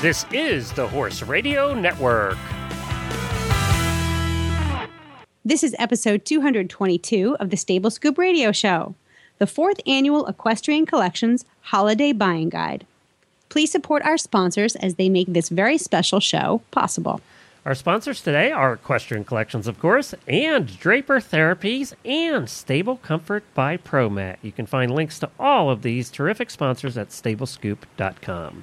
This is the Horse Radio Network. This is episode 222 of the Stable Scoop Radio Show, the fourth annual Equestrian Collections Holiday Buying Guide. Please support our sponsors as they make this very special show possible. Our sponsors today are Equestrian Collections, of course, and Draper Therapies and Stable Comfort by ProMat. You can find links to all of these terrific sponsors at stablescoop.com.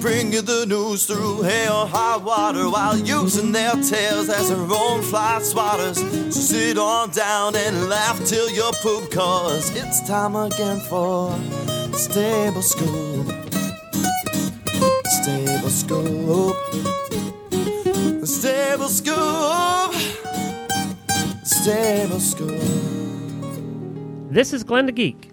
They bring you the news through hail or high water while using their tails as their own fly swatters. So sit on down and laugh till you poop, cause it's time again for Stable Scoop. Stable Scoop. Stable Scoop. Stable Scoop. This is Glenn the Geek.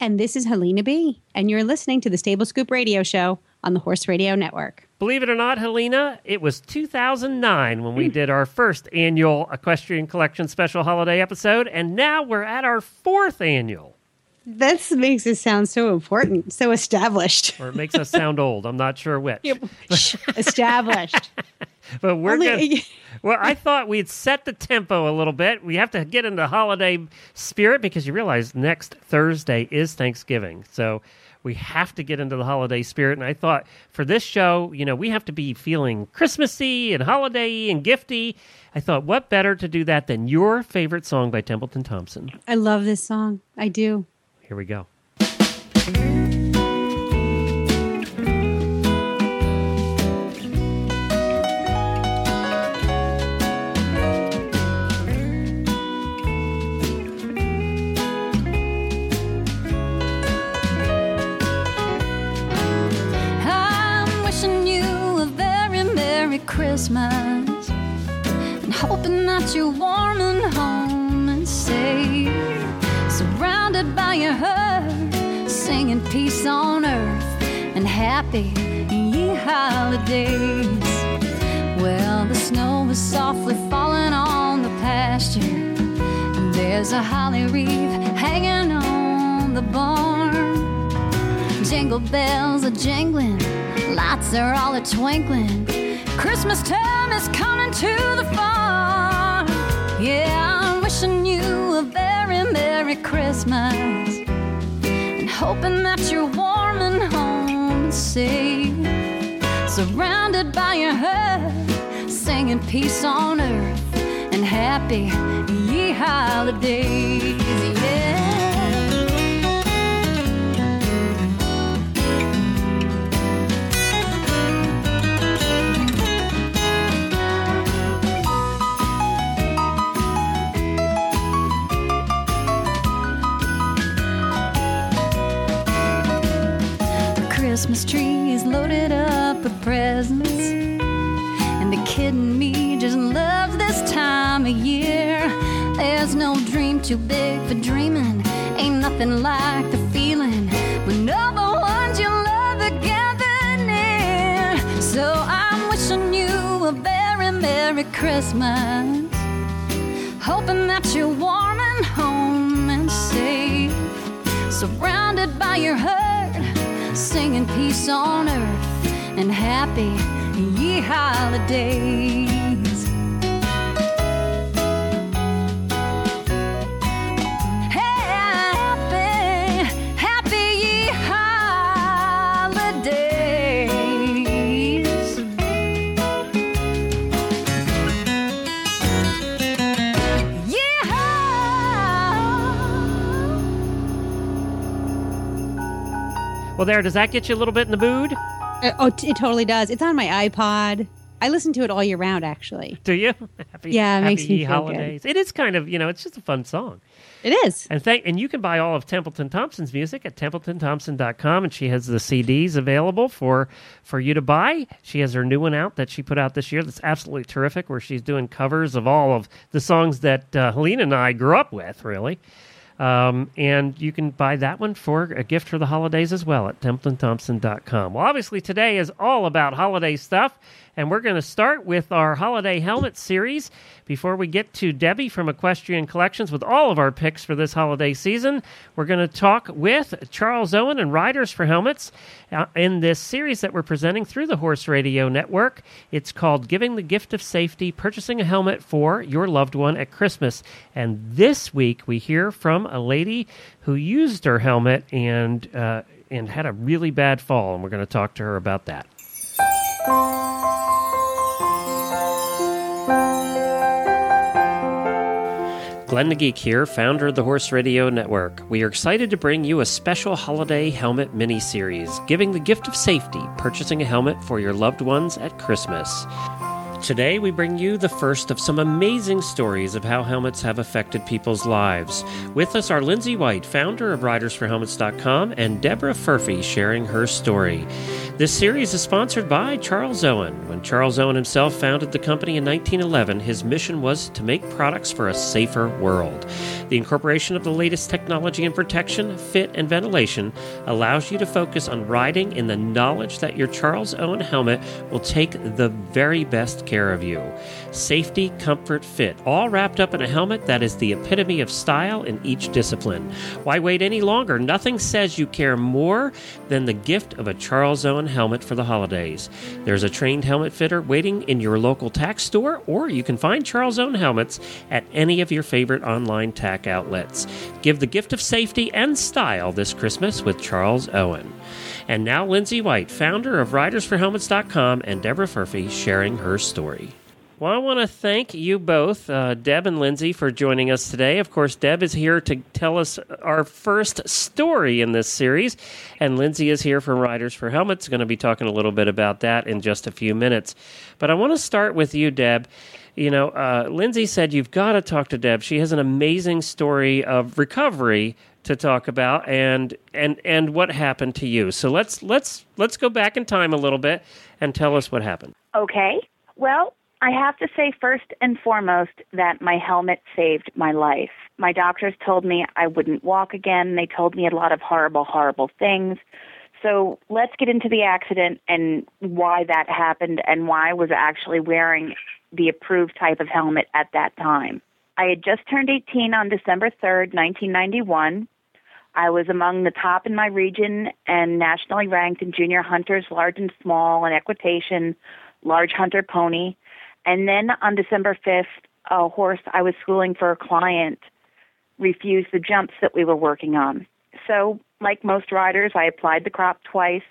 And this is Helena B., and you're listening to the Stable Scoop Radio Show on the Horse Radio Network. Believe it or not, Helena, it was 2009 when we hmm. did our first annual Equestrian Collection special holiday episode, and now we're at our fourth annual. This makes it sound so important, so established. Or it makes us sound old. I'm not sure which. established. But we're Only- gonna, well, I thought we'd set the tempo a little bit. We have to get into holiday spirit because you realize next Thursday is Thanksgiving, so we have to get into the holiday spirit. And I thought for this show, you know, we have to be feeling Christmassy and holiday and gifty. I thought, what better to do that than your favorite song by Templeton Thompson? I love this song. I do. Here we go. Christmas and hoping that you're warm and home and safe, surrounded by your herd, singing peace on earth and happy ye holidays. Well, the snow is softly falling on the pasture, and there's a holly wreath hanging on the barn. Jingle bells are jingling, lights are all a twinkling. Christmas time is coming to the farm. Yeah, I'm wishing you a very Merry Christmas and hoping that you're warm and home and safe. Surrounded by your herd, singing peace on earth and happy ye holidays. Christmas tree is loaded up with presents. And the kid in me just loves this time of year. There's no dream too big for dreaming. Ain't nothing like the feeling when the ones you love are gathered near. So I'm wishing you a very Merry Christmas. Hoping that you're warm and home and safe surrounded by your singing peace on earth and happy ye holidays. Well, there, does that get you a little bit in the mood? Uh, oh, t- it totally does. It's on my iPod. I listen to it all year round, actually. Do you? Happy, Yeah, it happy makes me feel good. holidays. It is kind of you know, it's just a fun song. It is. And thank and you can buy all of Templeton Thompson's music at templetonthompson.com and she has the CDs available for for you to buy. She has her new one out that she put out this year that's absolutely terrific where she's doing covers of all of the songs that uh, Helena and I grew up with, really. Um, and you can buy that one for a gift for the holidays as well at TempletonThompson.com. Well, obviously, today is all about holiday stuff, and we're going to start with our holiday helmet series. Before we get to Debbie from Equestrian Collections with all of our picks for this holiday season, we're going to talk with Charles Owen and Riders for Helmets uh, in this series that we're presenting through the Horse Radio Network. It's called Giving the Gift of Safety Purchasing a Helmet for Your Loved One at Christmas. And this week, we hear from a lady who used her helmet and, uh, and had a really bad fall, and we're going to talk to her about that. Glenn the Geek here, founder of the Horse Radio Network. We are excited to bring you a special holiday helmet mini series, giving the gift of safety, purchasing a helmet for your loved ones at Christmas. Today, we bring you the first of some amazing stories of how helmets have affected people's lives. With us are Lindsay White, founder of RidersForHelmets.com, and Deborah Furphy, sharing her story. This series is sponsored by Charles Owen. When Charles Owen himself founded the company in 1911, his mission was to make products for a safer world. The incorporation of the latest technology in protection, fit, and ventilation allows you to focus on riding in the knowledge that your Charles Owen helmet will take the very best care of you. Safety, comfort, fit, all wrapped up in a helmet that is the epitome of style in each discipline. Why wait any longer? Nothing says you care more than the gift of a Charles Owen helmet for the holidays. There's a trained helmet fitter waiting in your local tack store, or you can find Charles Owen helmets at any of your favorite online tack outlets. Give the gift of safety and style this Christmas with Charles Owen. And now, Lindsay White, founder of RidersForHelmets.com, and Deborah Furphy sharing her story. Well, I want to thank you both, uh, Deb and Lindsay, for joining us today. Of course, Deb is here to tell us our first story in this series, and Lindsay is here from Riders for Helmets, going to be talking a little bit about that in just a few minutes. But I want to start with you, Deb. You know, uh, Lindsay said you've got to talk to Deb. She has an amazing story of recovery to talk about, and and and what happened to you. So let's let's let's go back in time a little bit and tell us what happened. Okay. Well, I have to say first and foremost that my helmet saved my life. My doctors told me I wouldn't walk again. They told me a lot of horrible, horrible things. So let's get into the accident and why that happened and why I was actually wearing the approved type of helmet at that time. I had just turned 18 on December 3rd, 1991. I was among the top in my region and nationally ranked in junior hunters, large and small, and equitation, large hunter pony. And then on December 5th, a horse I was schooling for a client refused the jumps that we were working on. So, like most riders, I applied the crop twice,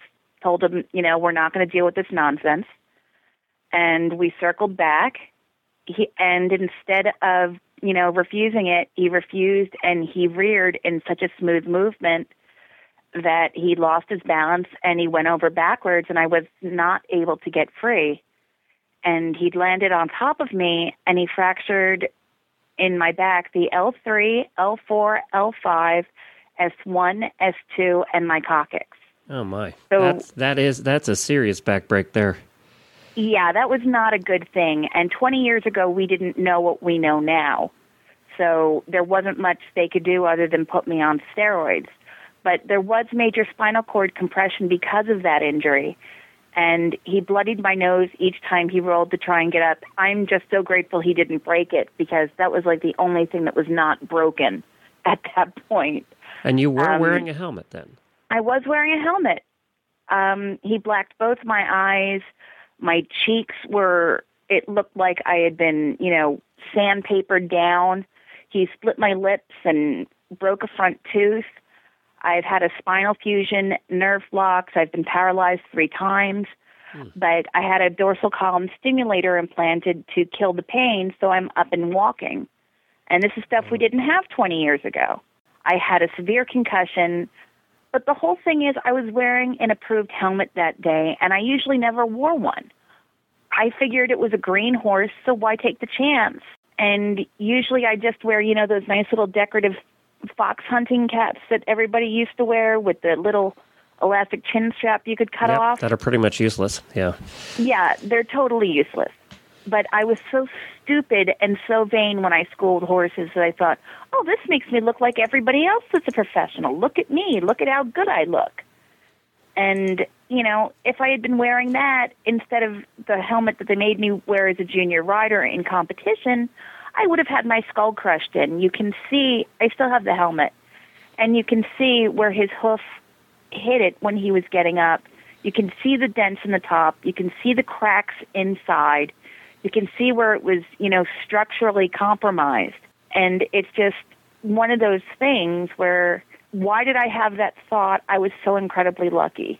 told him, you know, we're not going to deal with this nonsense. And we circled back. He, and instead of, you know, refusing it, he refused and he reared in such a smooth movement that he lost his balance and he went over backwards and I was not able to get free and he'd landed on top of me and he fractured in my back the L3, L4, L5, S1, S2, and my coccyx. Oh my, So- that's that is that's a serious back break there. Yeah, that was not a good thing. And 20 years ago, we didn't know what we know now. So there wasn't much they could do other than put me on steroids. But there was major spinal cord compression because of that injury. And he bloodied my nose each time he rolled to try and get up. I'm just so grateful he didn't break it because that was like the only thing that was not broken at that point. And you were Um, wearing a helmet then. I was wearing a helmet. Um, he blacked both my eyes. My cheeks were, it looked like I had been, you know, sandpapered down. He split my lips and broke a front tooth. I've had a spinal fusion, nerve blocks. I've been paralyzed three times. Hmm. But I had a dorsal column stimulator implanted to kill the pain, so I'm up and walking. And this is stuff we hmm. didn't have 20 years ago. I had a severe concussion, but the whole thing is, I was wearing an approved helmet that day, and I usually never wore one. I figured it was a green horse, so why take the chance? And usually I just wear, you know, those nice little decorative fox hunting caps that everybody used to wear with the little elastic chin strap you could cut Yep, off. that are pretty much useless. Yeah. Yeah, they're totally useless. But I was so stupid and so vain when I schooled horses that I thought, oh, this makes me look like everybody else that's a professional. Look at me. Look at how good I look. And, you know, if I had been wearing that instead of the helmet that they made me wear as a junior rider in competition, I would have had my skull crushed in. You can see, I still have the helmet, and you can see where his hoof hit it when he was getting up. You can see the dents in the top. You can see the cracks inside. You can see where it was, you know, structurally compromised. And it's just one of those things where why did I have that thought? I was so incredibly lucky.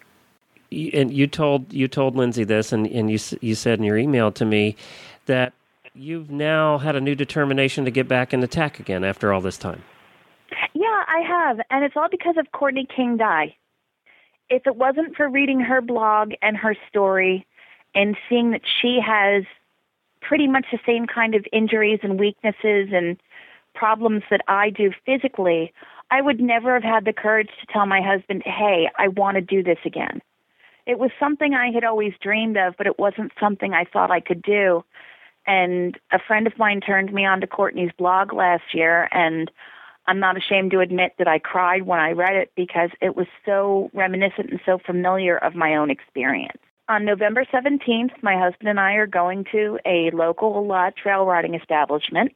And you told you told Lindsay this, and, and you you said in your email to me that you've now had a new determination to get back in attack again after all this time. Yeah, I have. And it's all because of Courtney King Dye. If it wasn't for reading her blog and her story and seeing that she has pretty much the same kind of injuries and weaknesses and problems that I do physically, I would never have had the courage to tell my husband, hey, I want to do this again. It was something I had always dreamed of, but it wasn't something I thought I could do. And a friend of mine turned me on to Courtney's blog last year, and I'm not ashamed to admit that I cried when I read it because it was so reminiscent and so familiar of my own experience. On November 17th, my husband and I are going to a local uh, trail riding establishment,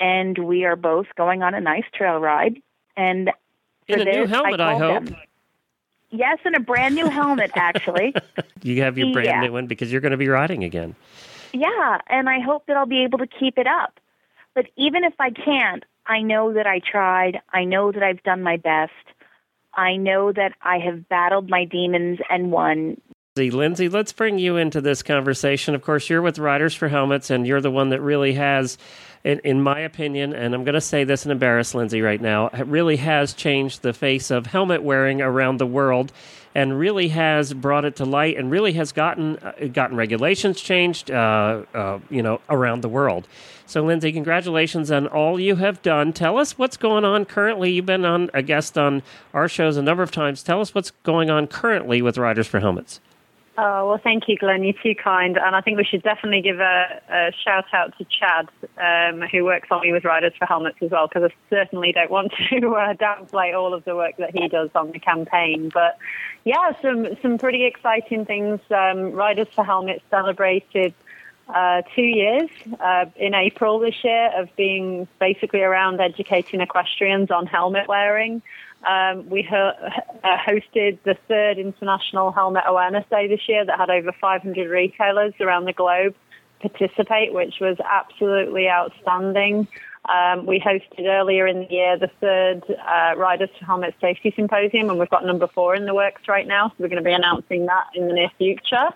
and we are both going on a nice trail ride. And In a new helmet, I called hope. them. Yes, in a brand new helmet, actually. You have your brand Yeah. new one because you're going to be riding again. Yeah, and I hope that I'll be able to keep it up. But even if I can't, I know that I tried. I know that I've done my best. I know that I have battled my demons and won. Lindsay, let's bring you into this conversation. Of course, you're with Riders for Helmets, and you're the one that really has, in, in my opinion, and I'm going to say this and embarrass Lindsay right now, really has changed the face of helmet wearing around the world, and really has brought it to light, and really has gotten uh, gotten regulations changed, uh, uh, you know, around the world. So, Lindsay, congratulations on all you have done. Tell us what's going on currently. You've been on a guest on our shows a number of times. Tell us what's going on currently with Riders for Helmets. Oh, well, thank you, Glenn. You're too kind. And I think we should definitely give a, a shout out to Chad, um, who works on me with Riders for Helmets as well, because I certainly don't want to uh, downplay all of the work that he does on the campaign. But yeah, some, some pretty exciting things. Um, Riders for Helmets celebrated uh, two years uh, in April this year of being basically around educating equestrians on helmet wearing. Um, we ho- uh, hosted the third International Helmet Awareness Day this year that had over 500 retailers around the globe participate, which was absolutely outstanding. Um, we hosted earlier in the year the third uh, Riders to Helmet Safety Symposium, and we've got number four in the works right now, so we're going to be announcing that in the near future.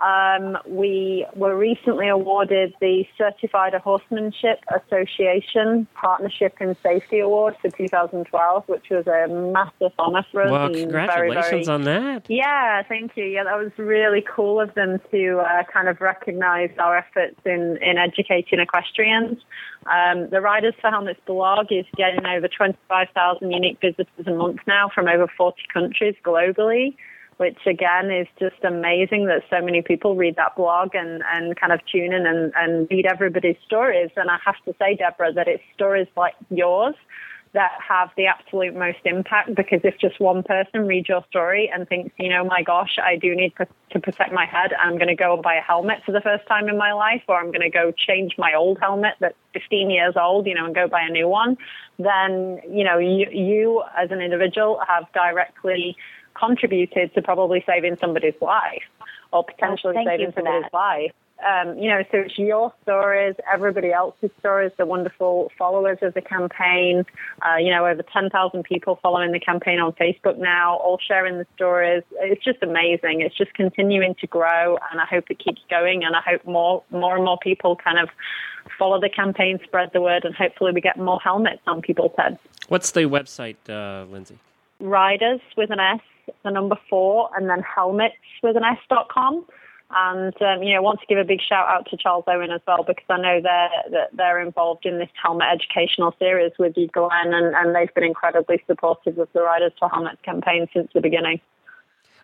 Um, we were recently awarded the Certified Horsemanship Association Partnership and Safety Award for 2012, which was a massive honor for us. Well, congratulations very, very, on that. yeah, thank you. Yeah, that was really cool of them to uh, kind of recognize our efforts in, in educating equestrians. Um, the Riders for Helmets blog is getting over 25,000 unique visitors a month now from over 40 countries globally, which again is just amazing that so many people read that blog and, and kind of tune in and, and read everybody's stories. And I have to say, Deborah, that it's stories like yours that have the absolute most impact because if just one person reads your story and thinks, you know, my gosh, I do need to protect my head, I'm going to go buy a helmet for the first time in my life, or I'm going to go change my old helmet that's 15 years old, you know, and go buy a new one, then, you know, you, you as an individual have directly contributed to probably saving somebody's life or potentially thank you saving for somebody's that. life. Um, you know, so it's your stories, everybody else's stories, the wonderful followers of the campaign. Uh, you know, over 10,000 people following the campaign on Facebook now, all sharing the stories. It's just amazing. It's just continuing to grow, and I hope it keeps going. And I hope more, more and more people kind of follow the campaign, spread the word, and hopefully we get more helmets on people's heads. What's the website, uh, Lindsay? Riders with an S, the number four, and then helmets with an S dot com. And um, you know, want to give a big shout out to Charles Owen as well because I know they're that they're involved in this helmet educational series with you, Glenn, and, and they've been incredibly supportive of the Riders for Helmets campaign since the beginning.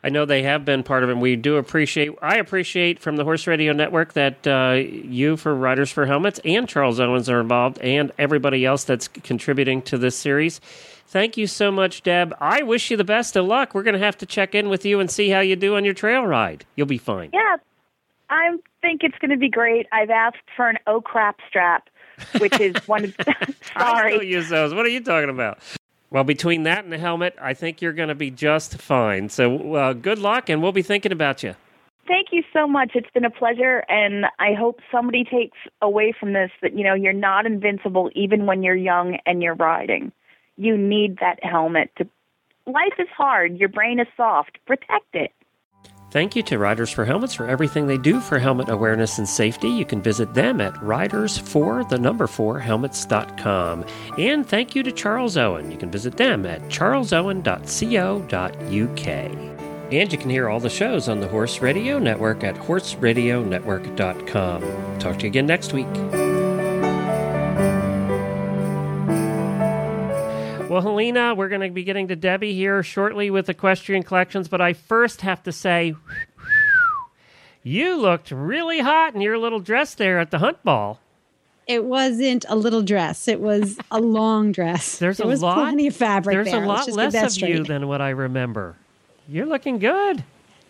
I know they have been part of it. We do appreciate. I appreciate from the Horse Radio Network that uh, you, for Riders for Helmets, and Charles Owens are involved, and everybody else that's contributing to this series. Thank you so much, Deb. I wish you the best of luck. We're going to have to check in with you and see how you do on your trail ride. You'll be fine. Yeah, I think it's going to be great. I've asked for an oh crap strap, which is one of. I sorry. still use those. What are you talking about? Well, between that and the helmet, I think you're going to be just fine. So, uh, good luck, and we'll be thinking about you. Thank you so much. It's been a pleasure, and I hope somebody takes away from this that you know you're not invincible even when you're young and you're riding. You need that helmet to. Life is hard. Your brain is soft. Protect it. Thank you to Riders for Helmets for everything they do for helmet awareness and safety. You can visit them at riders4 the number 4 helmets.com. And thank you to Charles Owen. You can visit them at charlesowen.co.uk. And you can hear all the shows on the Horse Radio Network at horseradionetwork.com. Talk to you again next week. Well, Helena, we're going to be getting to Debbie here shortly with Equestrian Collections, but I first have to say, you looked really hot in your little dress there at the hunt ball. It wasn't a little dress. It was a long dress. There's there a was lot. plenty of fabric There's there. a lot less of straight. you than what I remember. You're looking good.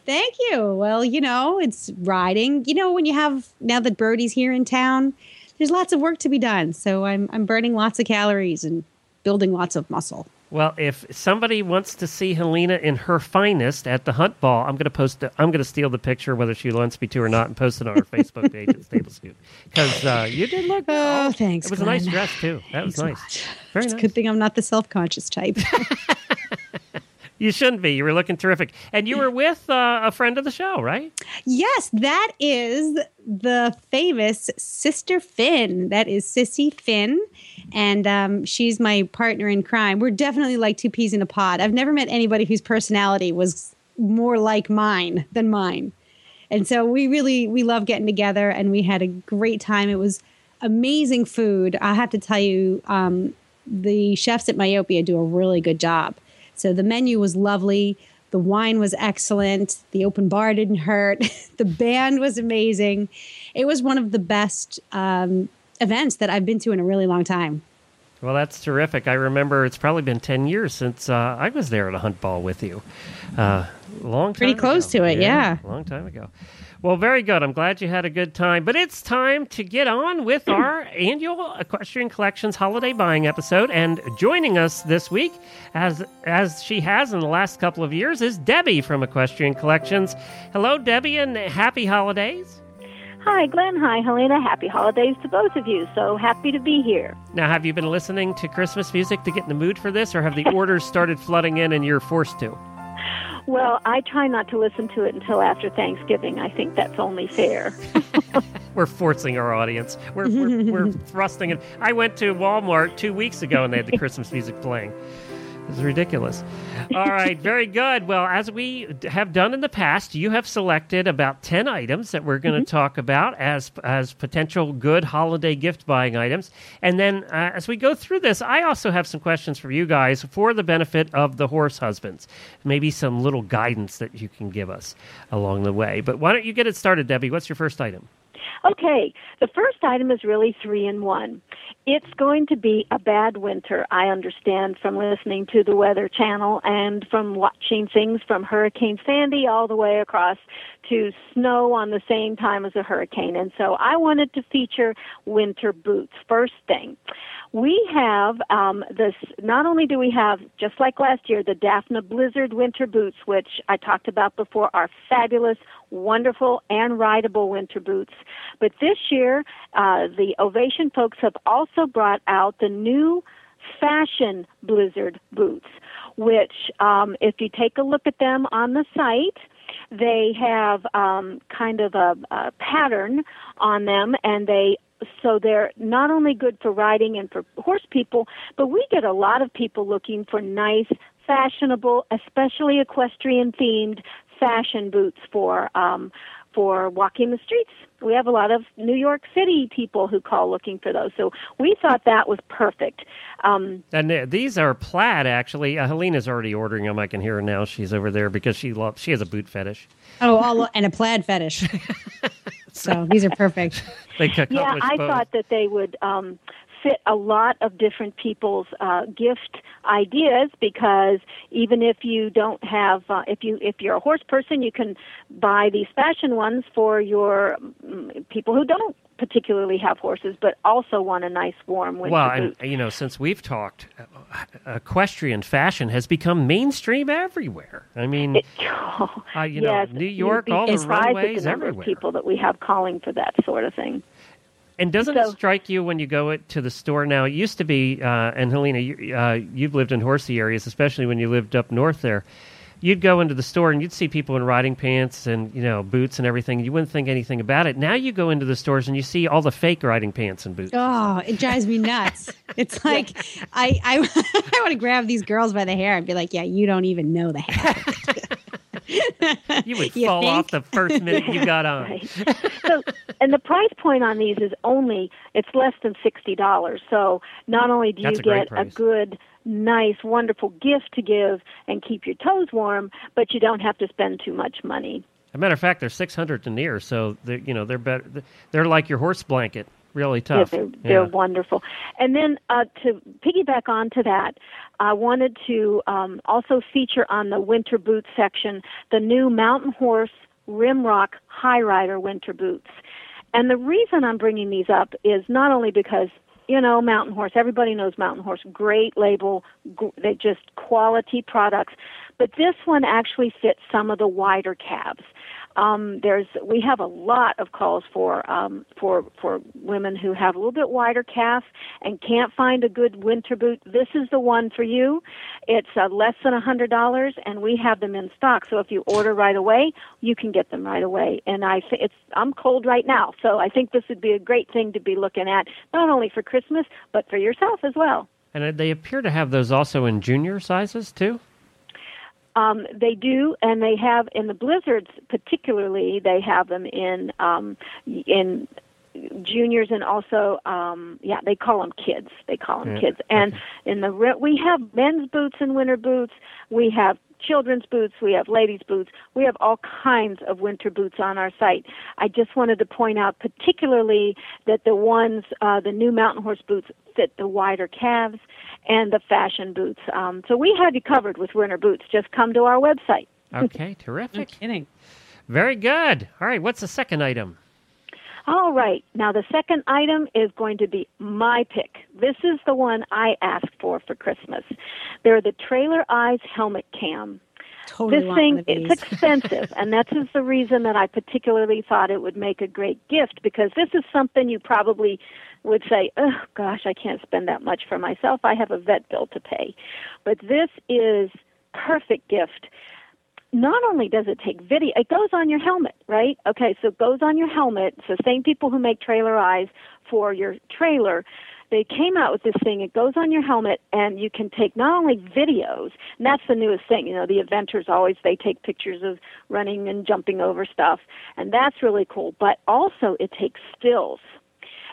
Thank you. Well, you know, it's riding. You know, when you have now that Brody's here in town, there's lots of work to be done. So I'm I'm burning lots of calories and building lots of muscle. Well, if somebody wants to see Helena in her finest at the hunt ball, I'm going to post. I'm going to steal the picture, whether she wants me to or not, and post it on our Facebook page at Stable Scoop. Because uh, you did look. Oh, thanks, It was a nice dress too. That was Thanks a nice. Very It's a nice. good thing I'm not the self-conscious type. You shouldn't be. You were looking terrific, and you were with uh, a friend of the show, right? yes, that is the famous Sister Finn. That is Sissy Finn, and um, she's my partner in crime. We're definitely like two peas in a pod. I've never met anybody whose personality was more like mine than mine. And so we really we love getting together, and we had a great time. It was amazing food. I have to tell you, um, the chefs at Myopia do a really good job. So the menu was lovely. The wine was excellent. The open bar didn't hurt. the band was amazing. It was one of the best um, events that I've been to in a really long time. Well, that's terrific. I remember it's probably been ten years since uh, I was there at a hunt ball with you. Uh, long time. Pretty close ago. to it, yeah. long time ago. Well, very good. I'm glad you had a good time. But it's time to get on with our annual Equestrian Collections holiday buying episode. And joining us this week, as as she has in the last couple of years, is Debbie from Equestrian Collections. Hello, Debbie, and happy holidays. Hi, Glenn. Hi, Helena. Happy holidays to both of you. So happy to be here. Now, have you been listening to Christmas music to get in the mood for this, or have the orders started flooding in and you're forced to? Well, I try not to listen to it until after Thanksgiving. I think that's only fair. We're forcing our audience. We're, we're, we're thrusting it. I went to Walmart two weeks ago and they had the Christmas music playing. Was ridiculous. All right, very good. Well, as we have done in the past, you have selected about 10 items that we're going to talk about as as potential good holiday gift buying items. And then uh, as we go through this, I also have some questions for you guys for the benefit of the horse husbands. Maybe some little guidance that you can give us along the way. But why don't you get it started, Debbie? What's your first item? Okay, the first item is really three in one. It's going to be a bad winter, I understand from listening to the Weather Channel and from watching things from Hurricane Sandy all the way across to snow on the same time as a hurricane. And so I wanted to feature winter boots first thing. We have um, this, not only do we have, just like last year, the Daphne Blizzard winter boots, which I talked about before, are fabulous, wonderful, and rideable winter boots. But this year, uh, the Ovation folks have also brought out the new fashion Blizzard boots, which, um, if you take a look at them on the site, they have um, kind of a, a pattern on them, and they so they're not only good for riding and for horse people, but we get a lot of people looking for nice, fashionable, especially equestrian themed fashion boots for um, for walking the streets. We have a lot of New York City people who call looking for those. So we thought that was perfect. Um, And uh, these are plaid, actually. Uh, Helena's already ordering them. I can hear her now. She's over there because she loves. She has a boot fetish. Oh, all, and a plaid fetish. so these are perfect. They yeah, I both. thought that they would um, fit a lot of different people's uh, gift ideas because even if you don't have, uh, if you if you're a horse person, you can buy these fashion ones for your mm, people who don't particularly have horses, but also want a nice warm winter well, and you know, since we've talked, uh, equestrian fashion has become mainstream everywhere. I mean, uh, you know, New York, all the runways the everywhere. Of people that we have calling for that sort of thing. And doesn't it strike you when you go it- to the store now? It used to be, uh, and Helena, you, uh, you've lived in horsey areas, especially when you lived up north there. You'd go into the store and you'd see people in riding pants and you know boots and everything. You wouldn't think anything about it. Now you go into the stores and you see all the fake riding pants and boots. Oh, it drives me nuts. It's like I I, I want to grab these girls by the hair and be like, "Yeah, you don't even know the hair." You would You fall off the first minute you got on. Right. so, and the price point on these is only it's less than sixty dollars. So not only do That's you a get a good, nice, wonderful gift to give and keep your toes warm, but you don't have to spend too much money. As a matter of fact, they're six hundred denier, so they're you know they're better. They're like your horse blanket, really tough. Yeah, they're, they're Yeah. wonderful. And then uh, to piggyback onto that, I wanted to um, also feature on the winter boot section the new Mountain Horse Rimrock High Rider winter boots. And the reason I'm bringing these up is not only because you know Mountain Horse, everybody knows Mountain Horse, great label, they just quality products, but this one actually fits some of the wider calves um, there's we have a lot of calls for um, for for women who have a little bit wider calf and can't find a good winter boot. This is the one for you. It's uh, less than a hundred dollars, and we have them in stock. So if you order right away, you can get them right away. And I think it's I'm cold right now, so I think this would be a great thing to be looking at not only for Christmas but for yourself as well. And uh, they appear to have those also in junior sizes too. Um, they do, and they have in the blizzards, particularly. They have them in um, in juniors and also um yeah they call them kids. They call them Yeah, kids. And in the re- we have men's boots and winter boots. We have children's boots. We have ladies boots. We have all kinds of winter boots on our site. I just wanted to point out particularly that the ones uh the new mountain horse boots fit the wider calves and the fashion boots um so we have you covered with winter boots just come to our website Okay, No terrific. kidding. Very good. All right, what's the second item? All right. Now, the second item is going to be my pick. This is the one I asked for for Christmas. They're the Trailer Eyes Helmet Cam. Totally this thing one of these. it's expensive and that's the reason that i particularly thought it would make a great gift because this is something you probably would say oh gosh i can't spend that much for myself i have a vet bill to pay but this is perfect gift not only does it take video, it goes on your helmet, right? Okay, so it goes on your helmet. So same people who make trailer eyes for your trailer, they came out with this thing. It goes on your helmet, and you can take not only videos, and that's the newest thing. You know, the eventers always they take pictures of running and jumping over stuff, and that's really cool. But also, it takes stills.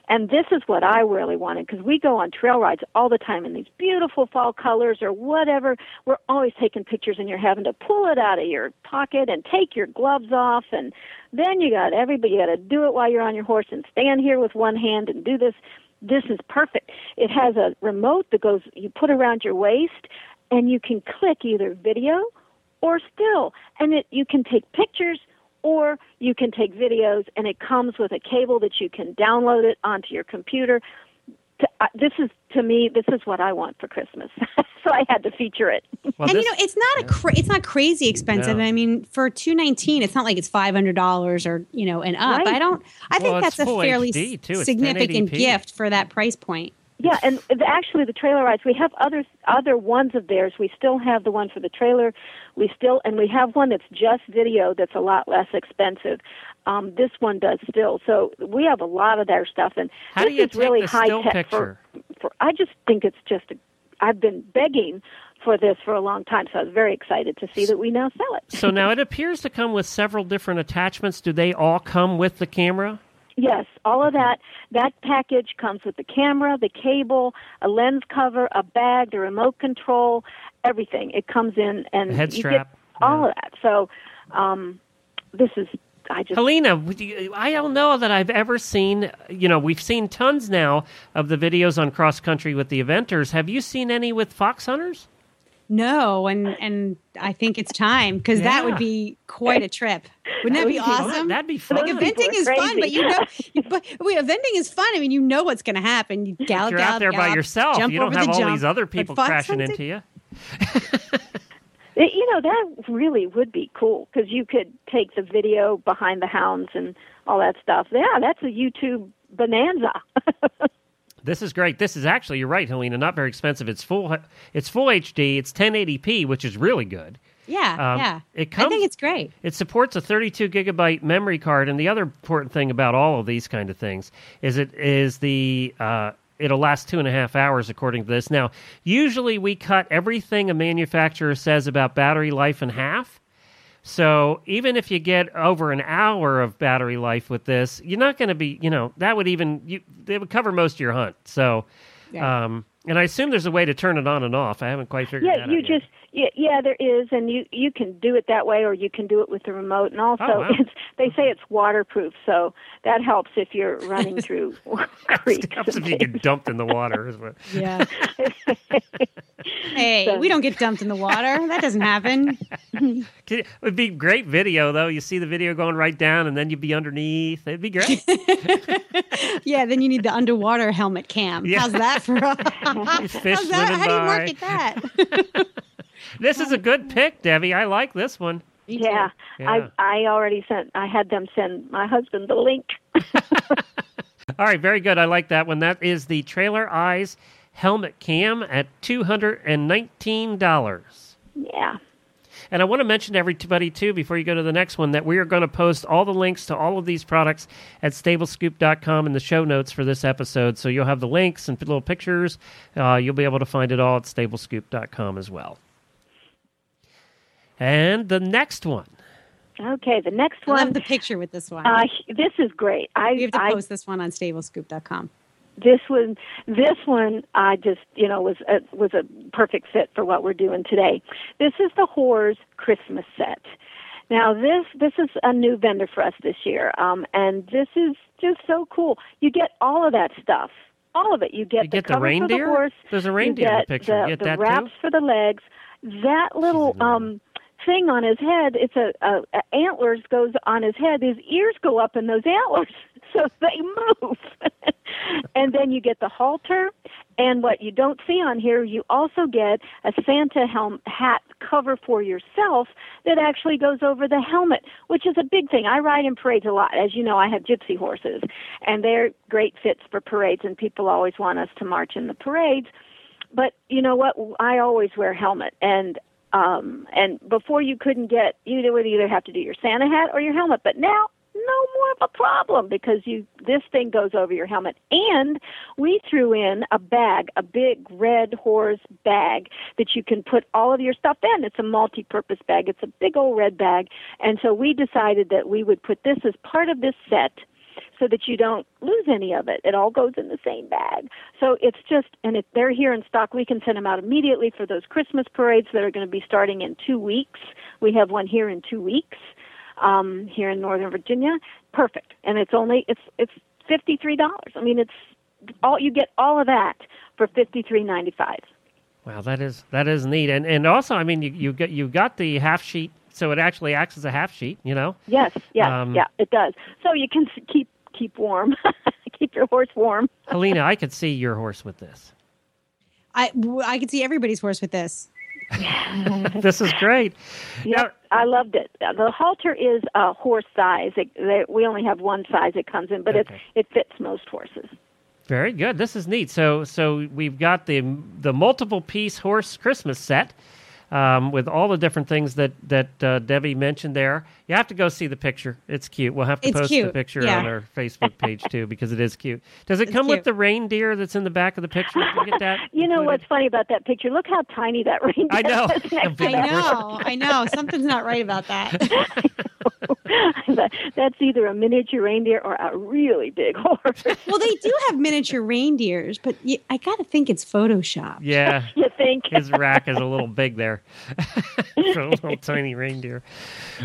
And this is what I really wanted because we go on trail rides all the time in these beautiful fall colors or whatever. We're always taking pictures and you're having to pull it out of your pocket and take your gloves off. And then you got everybody, you got to do it while you're on your horse and stand here with one hand and do this. This is perfect. It has a remote that goes, you put around your waist and you can click either video or still. And it, you can take pictures or you can take videos and it comes with a cable that you can download it onto your computer to, uh, this is to me this is what i want for christmas so i had to feature it Well, and this- you know, it's not a cra- it's not crazy expensive. No. I mean, for two nineteen, it's not like it's five hundred dollars or you know and up. Right. I don't. I think Well, it's that's a fairly HD too. Significant gift for that price point. Yeah and the, actually the trailer eyes we have other other ones of theirs we still have the one for the trailer we still and we have one that's just video that's a lot less expensive um, this one does still so we have a lot of their stuff and How this is really high tech for for i just think it's just a, i've been begging for this for a long time, so I was very excited to see that we now sell it. So now it appears to come with several different attachments. Do they all come with the camera? Yes, all of that. That package comes with the camera, the cable, a lens cover, a bag, the remote control, everything. It comes in, and head you strap, get all of that. So, um, this is I just Helena, I don't know that I've ever seen. You know, we've seen tons now of the videos on cross country with the eventers. Have you seen any with fox hunters? No, and and I think it's time because that would be quite a trip. Wouldn't that be would be fun. awesome? That'd be fun. Like people eventing are is fun, but you know, you, but wait, eventing is fun. I mean, you know what's going to happen. You gallop, You're out gallop, there by yourself. Jump You don't over have the all jump. these other people crashing hunting- into you. You know that really would be cool because you could take the video behind the hounds and all that stuff. Yeah, that's a YouTube bonanza. This is great. This is actually you're right, Helena. Not very expensive. It's full. It's full HD. It's 1080p, which is really good. Yeah, Um, yeah. it I think it's great. It supports a 32 gigabyte memory card, and the other important thing about all of these kind of things is it is the uh, it'll last two and a half hours according to this. Now, usually we cut everything a manufacturer says about battery life in half. So even if you get over an hour of battery life with this, you're not going to be, you know, that would even you, they would cover most of your hunt. So, Yeah. um, and I assume there's a way to turn it on and off. I haven't quite figured yeah, that you out yet. just yeah, yeah, there is, and you you can do it that way, or you can do it with the remote. And also, Oh, wow. it's they say it's waterproof, so that helps if you're running through creeks. Helps and if you get dumped in the water. Is what. Yeah. hey, So- we don't get dumped in the water. That doesn't happen. It would be great video though. You see the video going right down, and then you'd be underneath. It'd be great. Yeah, then you need the underwater helmet cam. Yeah. How's that for? Fish How's that? swimming How do you market that? This is a good pick, Debbie. I like this one. Yeah, Yeah. I I already sent. I had them send my husband the link. All right, very good. I like that one. That is the Trailer Eyes helmet cam at two hundred and nineteen dollars. Yeah. And I want to mention to everybody too before you go to the next one that we are going to post all the links to all of these products at stablescoop.com in the show notes for this episode. So you'll have the links and little pictures. Uh, you'll be able to find it all at stablescoop.com as well. And the next one. Okay, the next one. I love the picture with this one. Uh, this is great. I we have to I post this one on stablescoop.com. this one this one I just you know was a, was a perfect fit for what we're doing today. This is the Horse Christmas set. Now this this is a new vendor for us this year, um, and this is just so cool. You get all of that stuff, all of it. You get You get the cover for reindeer? the horse. There's a you reindeer in the get picture. You get the that too? wraps for the legs. That little um thing on his head, it's a, a, a antlers goes on his head. His ears go up in those antlers, so they move. and then you get the halter, and what you don't see on here, you also get a Santa helm hat cover for yourself that actually goes over the helmet, which is a big thing. I ride in parades a lot. As you know, I have gypsy horses, and they're great fits for parades, and people always want us to march in the parades. But you know what? I always wear helmet, and um, and before you couldn't get you would either have to do your Santa hat or your helmet, but now no more of a problem because you this thing goes over your helmet. And we threw in a bag a big red horse bag that you can put all of your stuff in. It's a multi-purpose bag. It's a big old red bag. And so we decided that we would put this as part of this set so that you don't lose any of it. It all goes in the same bag. So it's just, and if they're here in stock, we can send them out immediately for those Christmas parades that are going to be starting in two weeks. We have one here in two weeks um, here in Northern Virginia. Perfect, and it's only it's it's fifty three dollars. I mean, it's all you get all of that for fifty three ninety five. Wow, that is that is neat. And and also, I mean, you you got you got the half sheet, so it actually acts as a half sheet. You know. Yes, yes, Um, yeah, it does. So you can keep keep warm, keep your horse warm. Helena, I could see your horse with this. I I could see everybody's horse with this. This is great. Yep, I loved it. Uh, The halter is a horse size. It, they, we only have one size it comes in, but Okay. it it fits most horses. Very good. This is neat. So so we've got the the multiple piece horse Christmas set. Um, with all the different things that that uh, Debbie mentioned there. You have to go see the picture. It's cute. We'll have to It's post the picture yeah. on our Facebook page too because it is cute. Does it It's come with the reindeer that's in the back of the picture? Did you get that? You know included? what's funny about that picture? Look how tiny that reindeer I know. is next I know, I know. Something's not right about that. That- That's either a miniature reindeer or a really big horse. Well, they do have miniature reindeers, but I got to think it's Photoshop. Yeah. you think? His rack is a little big there. for a little tiny reindeer.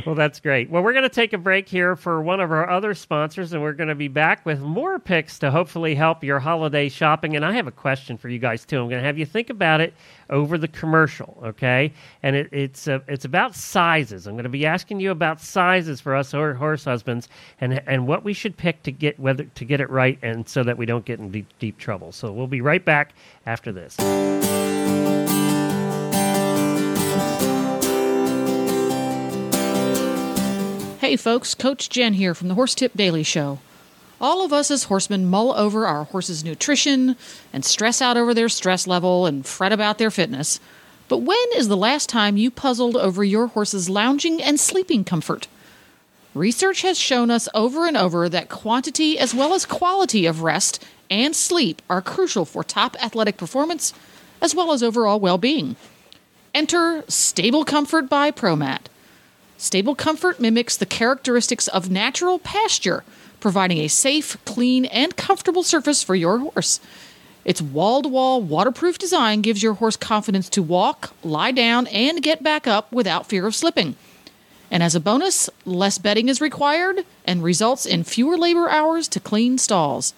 Well, that's great. Well, we're going to take a break here for one of our other sponsors, and we're going to be back with more picks to hopefully help your holiday shopping. And I have a question for you guys, too. I'm going to have you think about it over the commercial, okay? And it, it's, uh, it's about sizes. I'm going to be asking you about sizes for us hor- horse husbands and, and what we should pick to get, whether, to get it right and so that we don't get in deep, deep trouble. So we'll be right back after this. Hey folks, Coach Jen here from the Horse Tip Daily Show. All of us as horsemen mull over our horses' nutrition and stress out over their stress level and fret about their fitness. But when is the last time you puzzled over your horse's lounging and sleeping comfort? Research has shown us over and over that quantity as well as quality of rest and sleep are crucial for top athletic performance as well as overall well being. Enter Stable Comfort by ProMat. Stable Comfort mimics the characteristics of natural pasture, providing a safe, clean, and comfortable surface for your horse. Its wall to wall waterproof design gives your horse confidence to walk, lie down, and get back up without fear of slipping. And as a bonus, less bedding is required and results in fewer labor hours to clean stalls.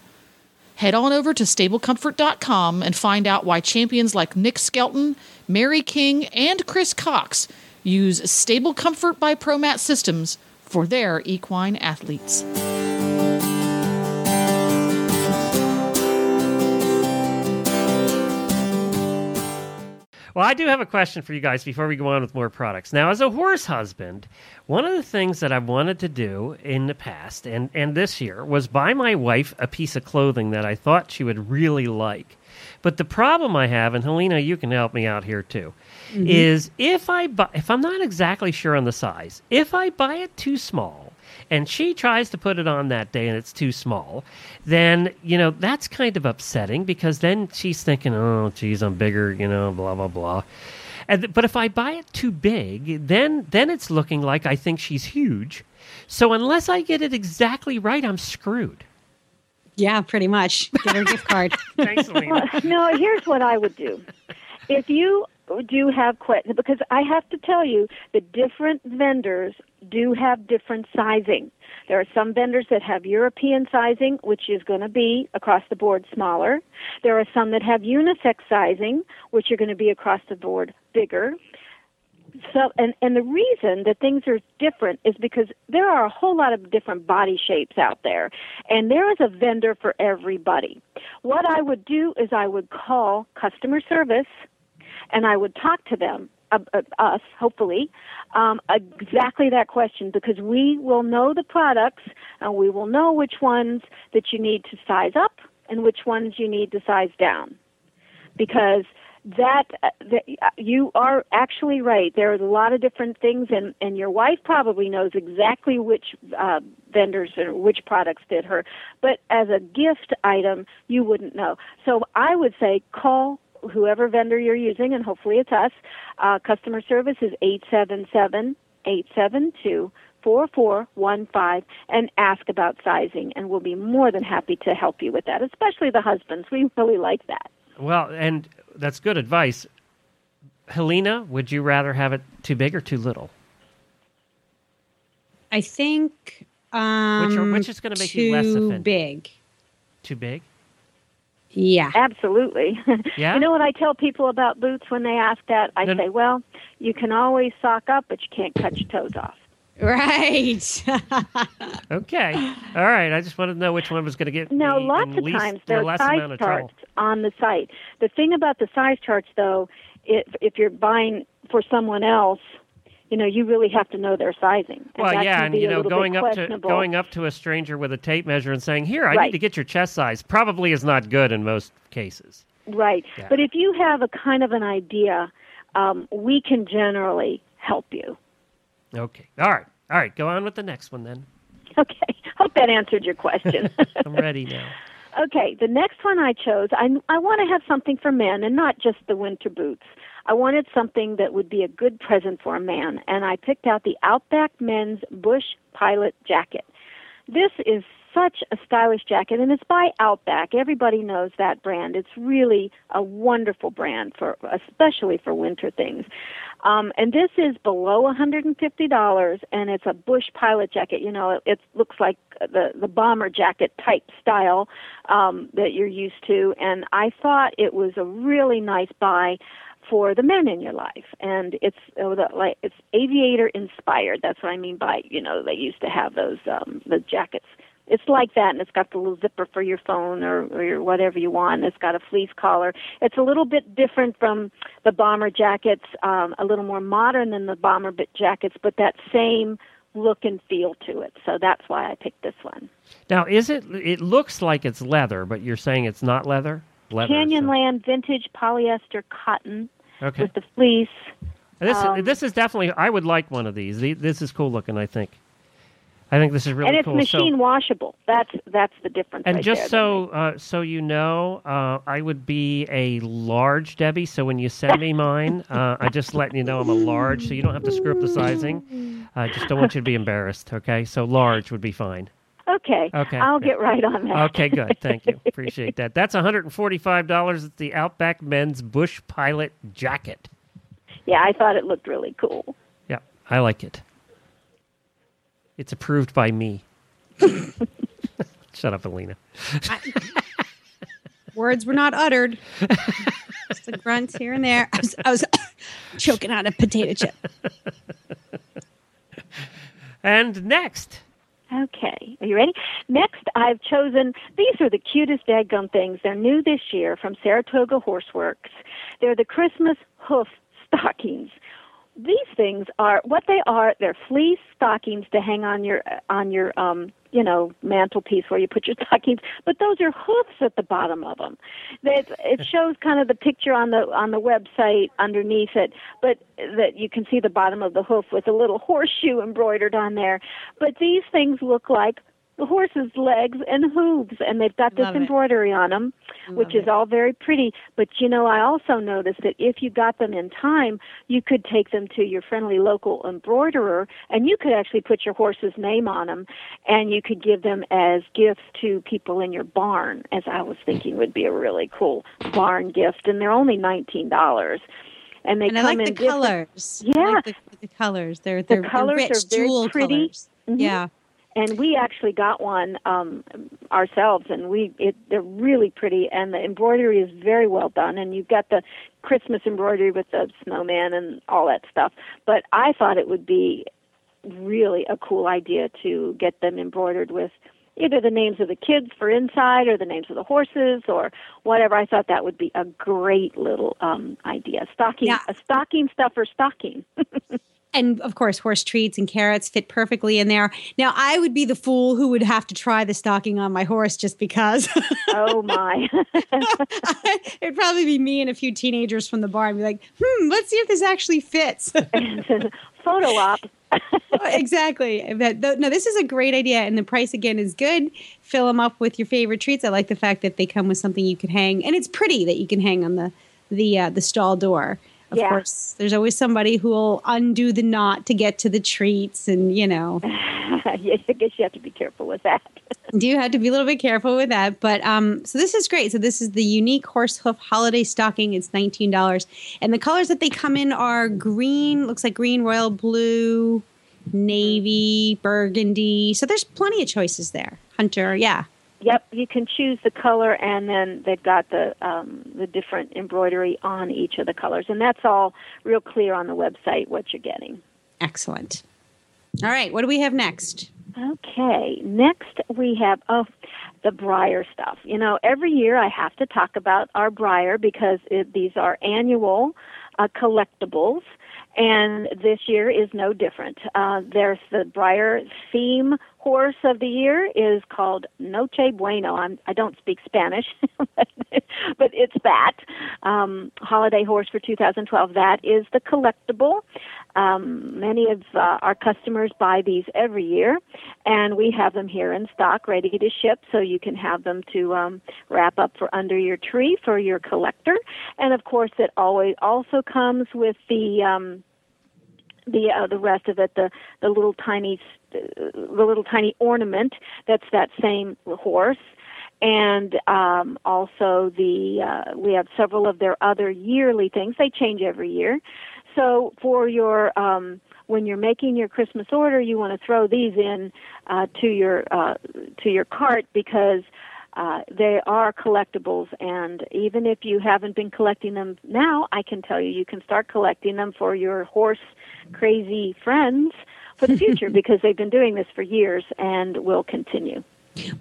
Head on over to stablecomfort.com and find out why champions like Nick Skelton, Mary King, and Chris Cox use Stable Comfort by ProMat Systems for their equine athletes. Well, I do have a question for you guys before we go on with more products. Now, as a horse husband, one of the things that I've wanted to do in the past and, and this year was buy my wife a piece of clothing that I thought she would really like. But the problem I have, and Helena, you can help me out here too, mm-hmm. is if I buy, if I'm not exactly sure on the size, if I buy it too small, and she tries to put it on that day and it's too small, then, you know, that's kind of upsetting because then she's thinking, oh, geez, I'm bigger, you know, blah, blah, blah. And, th- but if I buy it too big, then, then it's looking like I think she's huge. So unless I get it exactly right, I'm screwed. Yeah, pretty much. Get her a gift card. Thanks, Helena. no, here's what I would do. If you do have questions, because I have to tell you, the different vendors do have different sizing. There are some vendors that have European sizing, which is going to be across the board smaller. There are some that have unisex sizing, which are going to be across the board bigger. So, and, and the reason that things are different is because there are a whole lot of different body shapes out there, and there is a vendor for everybody. What I would do is I would call customer service, and I would talk to them, uh, uh, us, hopefully, um, exactly that question, because we will know the products, and we will know which ones that you need to size up and which ones you need to size down because that, uh, that uh, you are actually right. There are a lot of different things, and and your wife probably knows exactly which uh, vendors or which products fit her. But as a gift item, you wouldn't know. So I would say call whoever vendor you're using, and hopefully it's us. Uh, customer service is eight seven seven eight seven two. 4415 and ask about sizing and we'll be more than happy to help you with that especially the husbands we really like that Well, and that's good advice. Helena, would you rather have it too big or too little? I think um, Which are- which is gonna make you less too offended? big. Too big? Yeah. Absolutely. Yeah? You know what I tell people about boots when they ask that? I No- say, well, you can always sock up, but you can't cut your toes off. Right. Okay. All right. I just wanted to know which one was going to get Now, lots of least, times the there are size amount of trouble. charts on the site. The thing about the size charts, though, if, if you're buying for someone else, you know, you really have to know their sizing. And Well, yeah, and you know, going up to going up to a stranger with a tape measure and saying, "Here, I need to get your chest size," probably is not good in most cases. Right. Yeah. But if you have a kind of an idea um, we can generally help you. Okay. All right. All right. Go on with the next one then. Okay, hope that answered your question. I'm ready now. Okay, the next one I chose, I, I want to have something for men and not just the winter boots. I wanted something that would be a good present for a man, and I picked out the Outback Men's Bush Pilot Jacket. This is such a stylish jacket, and it's by Outback. Everybody knows that brand. It's really a wonderful brand for, especially for winter things. Um, and this is below $150, and it's a Bush pilot jacket. You know, it, it looks like the the bomber jacket type style um, that you're used to. And I thought it was a really nice buy for the men in your life and it's uh, the, like it's aviator inspired that's what i mean by you know they used to have those um the jackets it's like that and it's got the little zipper for your phone or, or your whatever you want it's got a fleece collar it's a little bit different from the bomber jackets um a little more modern than the bomber jackets but that same look and feel to it so that's why i picked this one Now, is it? It looks like it's leather, but you're saying it's not leather. Leather. so- canyonland vintage polyester cotton Okay. with the fleece This um, this is definitely. I would like one of these. This is cool looking. I think. I think this is really cool. and it's cool. So- machine washable that's that's the difference and right just there. so uh, so you know, uh, I would be a large Debbie. So when you send me mine, uh, I just letting you know I'm a large, so you don't have to screw up the sizing. I just don't want you to be embarrassed. Okay, so large would be fine. Okay Okay. i'll get right on that Okay, good. Thank you. Appreciate that. That's $145 at the Outback Men's Bush Pilot Jacket. yeah i thought it looked really cool Yeah, I like it. It's approved by me. Shut up, Alina. Words were not uttered. Just a grunt here and there. I was, I was choking on a potato chip. And next, Okay, are you ready? Next, I've chosen these are the cutest daggum things. They're new this year from Saratoga Horseworks. They're the Christmas hoof stockings. These things are what they are. They're fleece stockings to hang on your on your um you know mantelpiece where you put your stockings. But those are hoofs at the bottom of them. That it shows kind of the picture on the on the website underneath it, but that you can see the bottom of the hoof with a little horseshoe embroidered on there. But these things look like the horse's legs and hooves, and they've got this Love it. embroidery on them, which Love is all very pretty. But you know, I also noticed that if you got them in time, you could take them to your friendly local embroiderer, and you could actually put your horse's name on them, and you could give them as gifts to people in your barn. As I was thinking, would be a really cool barn gift, and they're only nineteen dollars. And they and I come like in the different- colors. I Yeah. like the, the colors. They're they're, they're colors rich are very pretty. Mhm. Yeah. And we actually got one um ourselves and we it they're really pretty and the embroidery is very well done and you've got the christmas embroidery with the snowman and all that stuff. But i thought it would be really a cool idea to get them embroidered with either the names of the kids for inside or the names of the horses or whatever. I thought that would be a great little um idea. Stocking Yeah. a stocking stuffer stocking And of course, horse treats and carrots fit perfectly in there. Now, I would be the fool who would have to try the stocking on my horse just because. oh my It'd probably be me and a few teenagers from the bar and be like, hmm, let's see if this actually fits. photo op exactly. But th- no, this is a great idea, and the price again is good. Fill them up with your favorite treats. I like the fact that they come with something you can hang, and it's pretty that you can hang on the the uh, the stall door. Of Yeah. course, there's always somebody who will undo the knot to get to the treats, and you know, yes, I guess you have to be careful with that. do you have to be a little bit careful with that. But um, so this is great. So this is the unique horse hoof holiday stocking. It's nineteen dollars, and the colors that they come in are green. Looks like green, royal blue, navy, burgundy. So there's plenty of choices there. Hunter, yeah. Yep, you can choose the color, and then they've got the um, the different embroidery on each of the colors, and that's all real clear on the website what you're getting. Excellent. All right, what do we have next? Okay, next we have oh the Breyer stuff. You know, every year I have to talk about our Breyer because it, these are annual uh, collectibles, and this year is no different. Uh, there's the Breyer theme horse of the year is called Noche Bueno. I'm, I don't speak Spanish, but it's that um, holiday horse for 2012. That is the collectible. Um, many of uh, our customers buy these every year, and we have them here in stock, ready to ship, so you can have them to um, wrap up for under your tree for your collector. And of course, it always also comes with the um, the uh, the rest of it, the the little tiny the little tiny ornament that's that same horse and um, also the uh, we have several of their other yearly things. They change every year. So for your um, when you're making your Christmas order, you want to throw these in uh, to your uh, to your cart because uh, they are collectibles. And even if you haven't been collecting them now, I can tell you you can start collecting them for your horse crazy friends for the future because they've been doing this for years and will continue.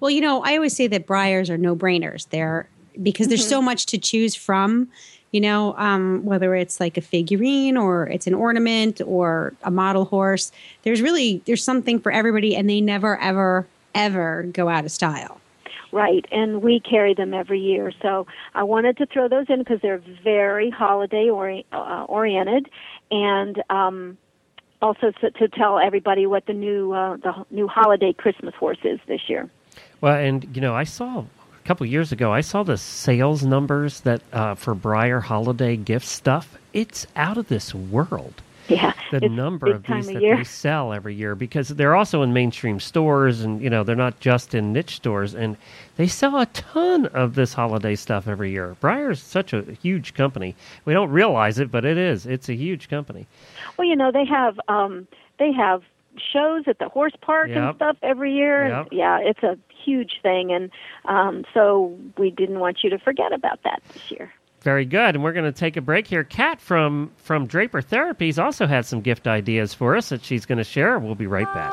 Well, you know, I always say that Breyers are no brainers. They're because there's so much to choose from. You know, um, whether it's like a figurine or it's an ornament or a model horse, there's really there's something for everybody, and they never ever ever go out of style. Right, and we carry them every year. So I wanted to throw those in because they're very holiday ori- uh, oriented, and um, also to, to tell everybody what the new uh, the new holiday Christmas horse is this year. Well, and you know, I saw a couple years ago. I saw the sales numbers that uh, for Breyer holiday gift stuff. It's out of this world. Yeah, the number of these that year. they sell every year because they're also in mainstream stores and you know they're not just in niche stores and they sell a ton of this holiday stuff every year. Breyer's such a huge company. We don't realize it, but it is. It's a huge company. Well, you know they have um, they have shows at the horse park Yep. and stuff every year. Yep. And yeah, it's a huge thing, and um, so we didn't want you to forget about that this year. Very good. And we're going to take a break here. Kat from from Draper Therapies also had some gift ideas for us that she's going to share. We'll be right back.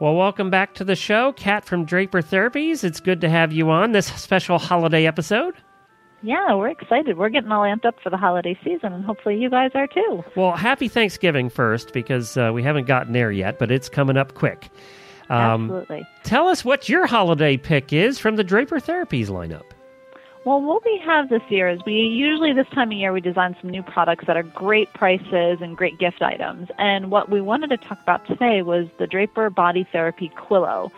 Well, welcome back to the show, Kat from Draper Therapies. It's good to have you on this special holiday episode. Yeah, we're excited. We're getting all amped up for the holiday season, and hopefully you guys are too. Well, happy Thanksgiving first because uh, we haven't gotten there yet, but it's coming up quick. Um, Absolutely. Tell us what your holiday pick is from the Draper Therapies lineup. Well, what we have this year is we usually this time of year we design some new products that are great prices and great gift items. And what we wanted to talk about today was the Draper Body Therapy Quillo.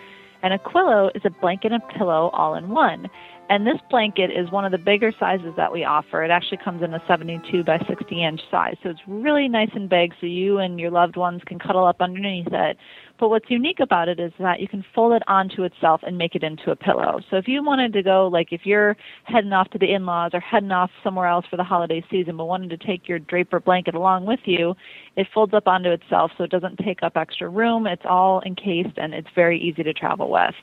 And a Quillo is a blanket and pillow all in one. And this blanket is one of the bigger sizes that we offer. It actually comes in a 72 by 60 inch size. So it's really nice and big so you and your loved ones can cuddle up underneath it. But what's unique about it is that you can fold it onto itself and make it into a pillow. So if you wanted to go, like if you're heading off to the in laws or heading off somewhere else for the holiday season, but wanted to take your draper blanket along with you, it folds up onto itself so it doesn't take up extra room. It's all encased and it's very easy to travel with.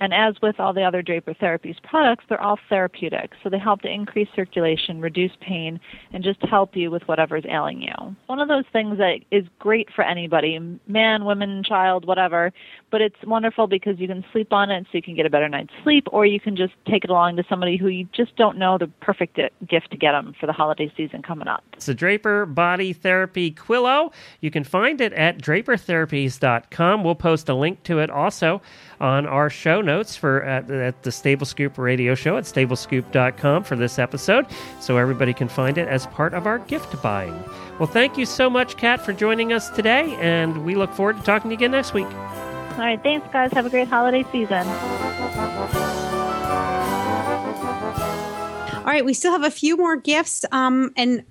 And as with all the other Draper Therapies products, they're all therapeutic. So they help to increase circulation, reduce pain, and just help you with whatever's ailing you. One of those things that is great for anybody, man, woman, child, whatever, but it's wonderful because you can sleep on it so you can get a better night's sleep, or you can just take it along to somebody who you just don't know the perfect gift to get them for the holiday season coming up. It's Draper Body Therapy Quillo. You can find it at drapertherapies.com. We'll post a link to it also on our show notes for at, at the Stable Scoop radio show at stablescoop.com for this episode so everybody can find it as part of our gift buying. Well, thank you so much, Kat, for joining us today, and we look forward to talking to you again next week. All right, thanks, guys. Have a great holiday season. All right, we still have a few more gifts. Um, and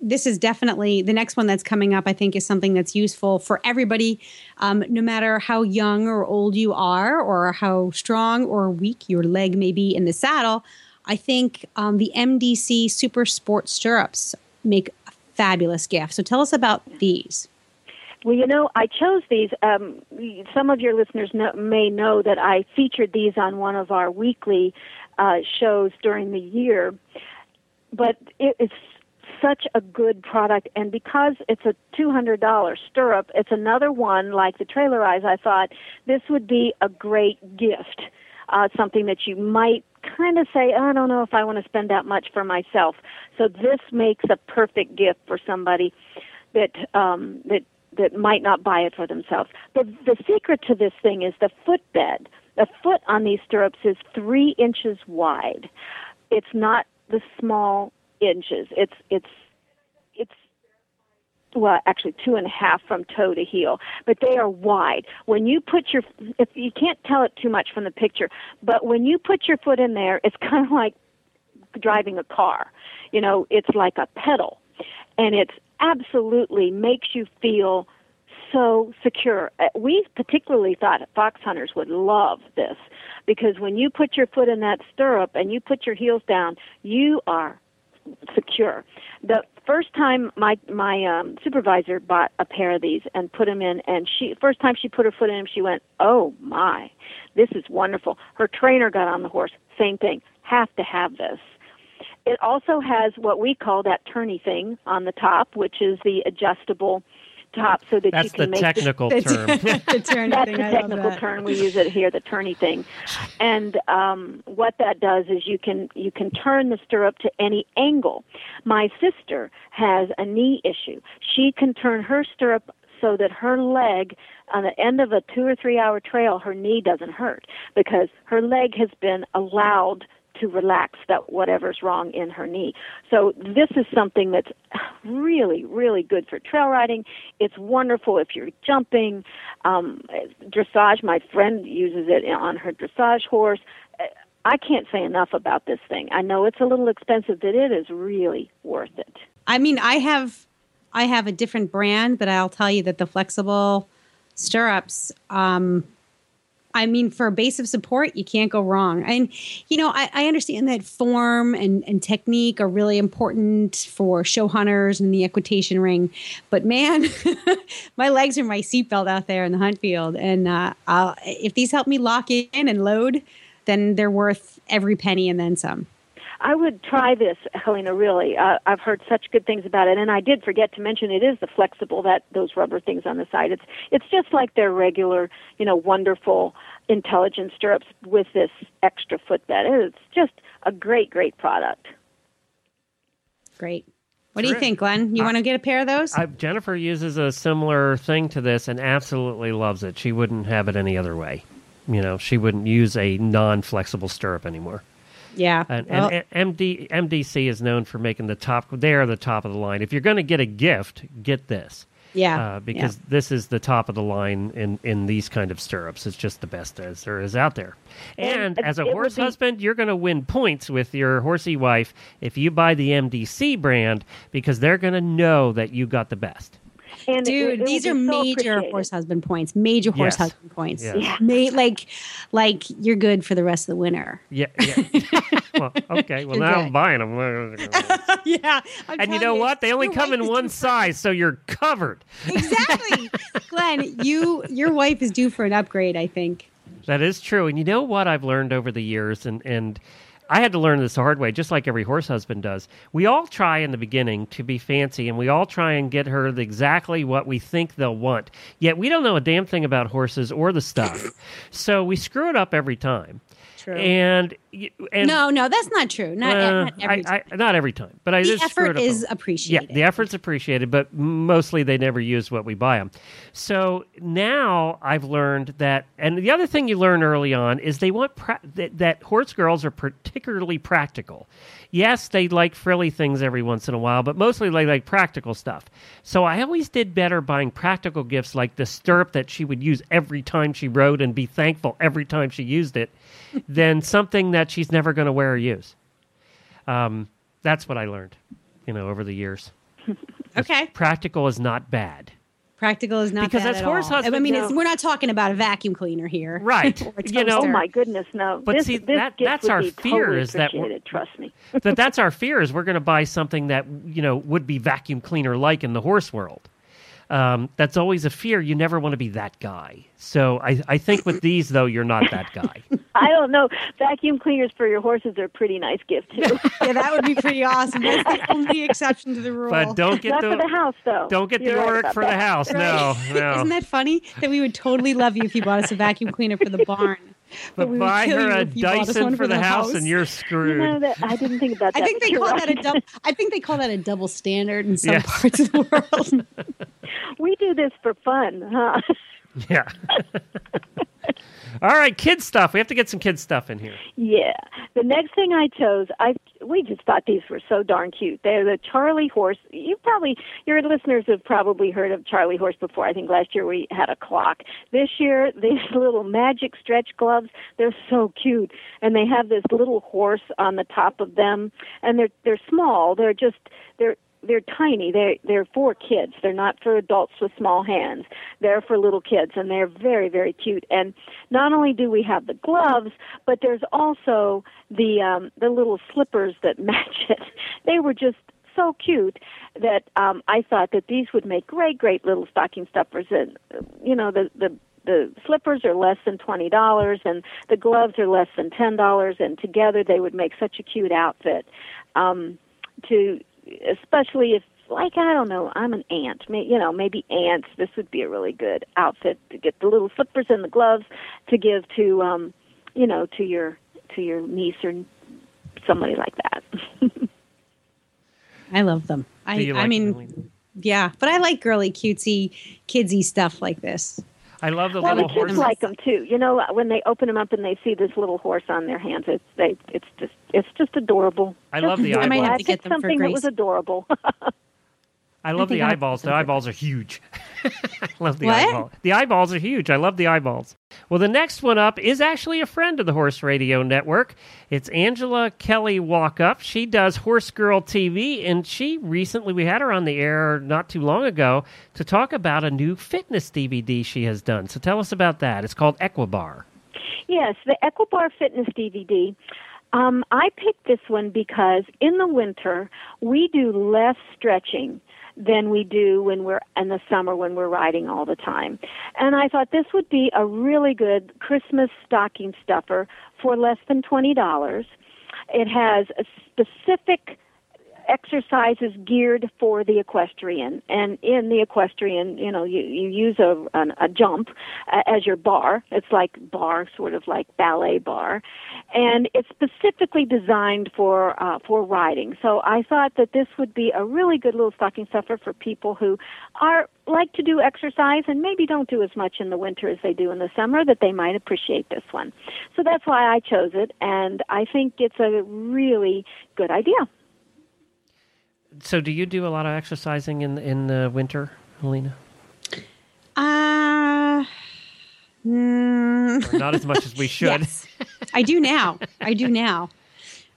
this is definitely the next one that's coming up, I think, is something that's useful for everybody, um, no matter how young or old you are, or how strong or weak your leg may be in the saddle. I think um, the MDC Super Sport Stirrups make a fabulous gift. So tell us about these. Well, you know, I chose these. Um, some of your listeners know, may know that I featured these on one of our weekly uh, shows during the year. But it is such a good product, and because it's a $200 stirrup, it's another one like the Trailer Eyes. I thought this would be a great gift, uh, something that you might kind of say, I don't know if I want to spend that much for myself. So this makes a perfect gift for somebody that um, that that might not buy it for themselves. The the secret to this thing is the footbed. The foot on these stirrups is three inches wide. It's not the small inches. It's it's it's well, actually two and a half from toe to heel, but they are wide. When you put your, if you can't tell it too much from the picture, but when you put your foot in there, it's kind of like driving a car. You know, it's like a pedal, and it's absolutely makes you feel so secure. Uh, We particularly thought fox hunters would love this because when you put your foot in that stirrup and you put your heels down, you are secure. The first time my my um, supervisor bought a pair of these and put them in, and she first time she put her foot in them, she went, "Oh my, this is wonderful." Her trainer got on the horse, same thing. Have to have this. It also has what we call that turny thing on the top, which is the adjustable top, so that That's you can the make technical That's term. the turn that's thing. the I love technical that. term we use it here, the turny thing. And um, what that does is you can you can turn the stirrup to any angle. My sister has a knee issue. She can turn her stirrup so that her leg on the end of a two or three hour trail, her knee doesn't hurt because her leg has been allowed to relax that whatever's wrong in her knee. So this is something that's really, really good for trail riding. It's wonderful if you're jumping. Um, dressage, my friend uses it on her dressage horse. I can't say enough about this thing. I know it's a little expensive, but it is really worth it. I mean, I have I have a different brand, but I'll tell you that the flexible stirrups. Um, I mean, for a base of support, you can't go wrong. And you know, I, I understand that form and, and technique are really important for show hunters and the equitation ring. But man, my legs are my seatbelt out there in the hunt field, and uh, if these help me lock in and load, then they're worth every penny and then some. I would try this, Helena. Really, uh, I've heard such good things about it, and I did forget to mention it is the flexible that those rubber things on the side. It's it's just like their regular, you know, wonderful intelligent stirrups with this extra footbed. It's just a great, great product. Great. What do you think, Glenn? You I- want to get a pair of those? I, Jennifer uses a similar thing to this and absolutely loves it. She wouldn't have it any other way. You know, she wouldn't use a non-flexible stirrup anymore. Yeah. And, Well, and MD, MDC is known for making the top. They're the top of the line. If you're going to get a gift, get this. yeah. uh, because this is the top of the line in, in these kind of stirrups. It's just the best as there is out there. And, And as a horse be- husband, you're going to win points with your horsey wife if you buy the MDC brand because they're going to know that you got the best. And Dude, it will these are so major horse husband points. Major horse Yes. husband points. Yes. Yeah. Ma- like, like you're good for the rest of the winter. Yeah. yeah. well, okay. Well, now good. I'm buying them. yeah. and you know what? They only come in one size, so you're covered. Exactly, Glenn. You, your wife is due for an upgrade. I think. That is true. And you know what I've learned over the years and and I had to learn this the hard way, just like every horse husband does. We all try in the beginning to be fancy and we all try and get her exactly what we think they'll want. Yet we don't know a damn thing about horses or the stuff. so we screw it up every time. True. And, and no, no, that's not true. Not, uh, not every time. I, not every time, but I the effort is appreciated. yeah, the effort's appreciated, but mostly they never use what we buy them. So now I've learned that, and the other thing you learn early on is they want pra- that, that horse girls are particularly practical. Yes, they like frilly things every once in a while, but mostly they like practical stuff. So I always did better buying practical gifts like the stirrup that she would use every time she rode and be thankful every time she used it than something that she's never going to wear or use. Um, that's what I learned, you know, over the years. okay. Practical is not bad. Practical is not Because bad as at horse all. I mean, No. it's, we're not talking about a vacuum cleaner here, Right. You know- Oh my goodness, no! But this, see, this that- that's our fear totally is that we're- Trust me. but that's our fear is we're going to buy something that you know would be vacuum cleaner like in the horse world. Um, that's always a fear. You never want to be that guy. So I, I think with these though, you're not that guy. I don't know. Vacuum cleaners for your horses are a pretty nice gift too. yeah, that would be pretty awesome. That's the only exception to the rule. But don't get Not the, for the house, though. don't get You're the right Oric about for the that. house. No, no. Isn't that funny? That we would totally love you if you bought us a vacuum cleaner for the barn. but we would buy her a if you bought us Dyson for the house, and you're You screwed. know that I didn't think about that. I think they you're call that a double. I think they call that a double standard in some Yes. parts of the world. We do this for fun, huh? Yeah. All right, kid stuff. We have to get some kid stuff in here. Yeah. The next thing I chose, I we just thought these were so darn cute. They're the Charlie horse. You probably your listeners have probably heard of Charlie horse before. I think last year we had a clock. This year these little magic stretch gloves, they're so cute. And they have this little horse on the top of them and they're they're small. They're just they're they're tiny. They're they're for kids. They're not for adults with small hands. They're for little kids, and they're very very cute. And not only do we have the gloves, but there's also the um, the little slippers that match it. They were just so cute that um, I thought that these would make great great little stocking stuffers. And you know the the the slippers are less than twenty dollars and the gloves are less than ten dollars and together they would make such a cute outfit um to especially if like I don't know, I'm an aunt. May, you know, maybe aunts. This would be a really good outfit to get the little slippers and the gloves to give to, um, you know, to your to your niece or somebody like that. I love them. I, Do I like mean, them? yeah, but I like girly, cutesy, kidsy stuff like this. I love the well, the kids horse. like them too. You know, uh, when they open them up and they see this little horse on their hands, it's they, it's just, it's just adorable. I Just love the adorable. I might have. I to get picked them for something that was adorable. I love think the I'll eyeballs. The eyeballs are huge. I love the What? eyeball. The eyeballs are huge. I love the eyeballs. Well, the next one up is actually a friend of the Horse Radio Network. It's Angela Kelly Walkup. She does Horse Girl TV, and she recently we had her on the air not too long ago to talk about a new fitness DVD she has done. So tell us about that. It's called Equibar. Yes, the Equibar Fitness DVD. Um, I picked this one because in the winter we do less stretching than we do when we're in the summer when we're riding all the time. And I thought this would be a really good Christmas stocking stuffer for less than $20. It has a specific exercises geared for the equestrian. And in the equestrian you know you you use a an, a jump uh, as your bar. It's like bar sort of like ballet bar. And it's specifically designed for uh, for riding. So i thought that this would be a really good little stocking stuffer for people who are like to do exercise and maybe don't do as much in the winter as they do in the summer that they might appreciate this one. So that's why i chose it and i think it's a really good idea So, do you do a lot of exercising in in the winter, Helena? Uh, mm, not as much as we should. Yes. I do now. I do now.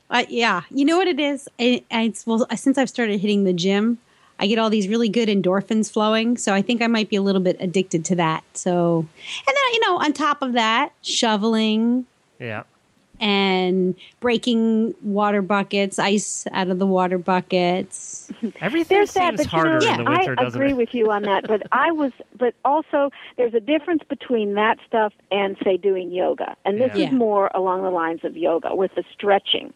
Uh, yeah, you know what it is. I, I, it's, well, since I've started hitting the gym, I get all these really good endorphins flowing. So I think I might be a little bit addicted to that. So, and then you know, on top of that, shoveling Yeah. And breaking water buckets, ice out of the water buckets. Everything There's that, seems but you harder know, in the winter, I doesn't agree it? with you on that. But I was, but also there's a difference between that stuff and say doing yoga, and this Yeah. is more along the lines of yoga with the stretching.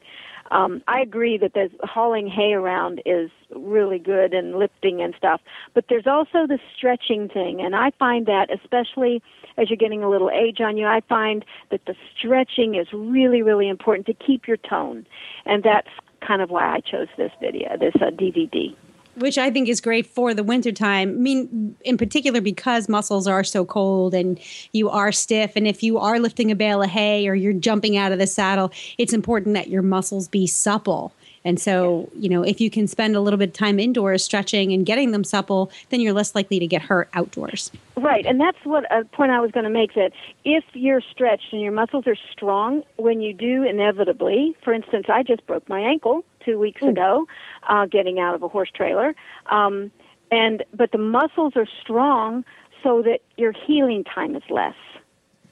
Um, I agree that there's hauling hay around is really good and lifting and stuff, but there's also the stretching thing, and I find that especially as you're getting a little age on you, I find that the stretching is really, really important to keep your tone, and that's kind of why I chose this video, this uh, DVD. Which I think is great for the wintertime. I mean, in particular, because muscles are so cold and you are stiff. And if you are lifting a bale of hay or you're jumping out of the saddle, it's important that your muscles be supple. And so, you know, if you can spend a little bit of time indoors stretching and getting them supple, then you're less likely to get hurt outdoors. Right, and that's what a point I was going to make that if you're stretched and your muscles are strong, when you do inevitably, for instance, I just broke my ankle two weeks ago, uh, getting out of a horse trailer, um, and but the muscles are strong so that your healing time is less.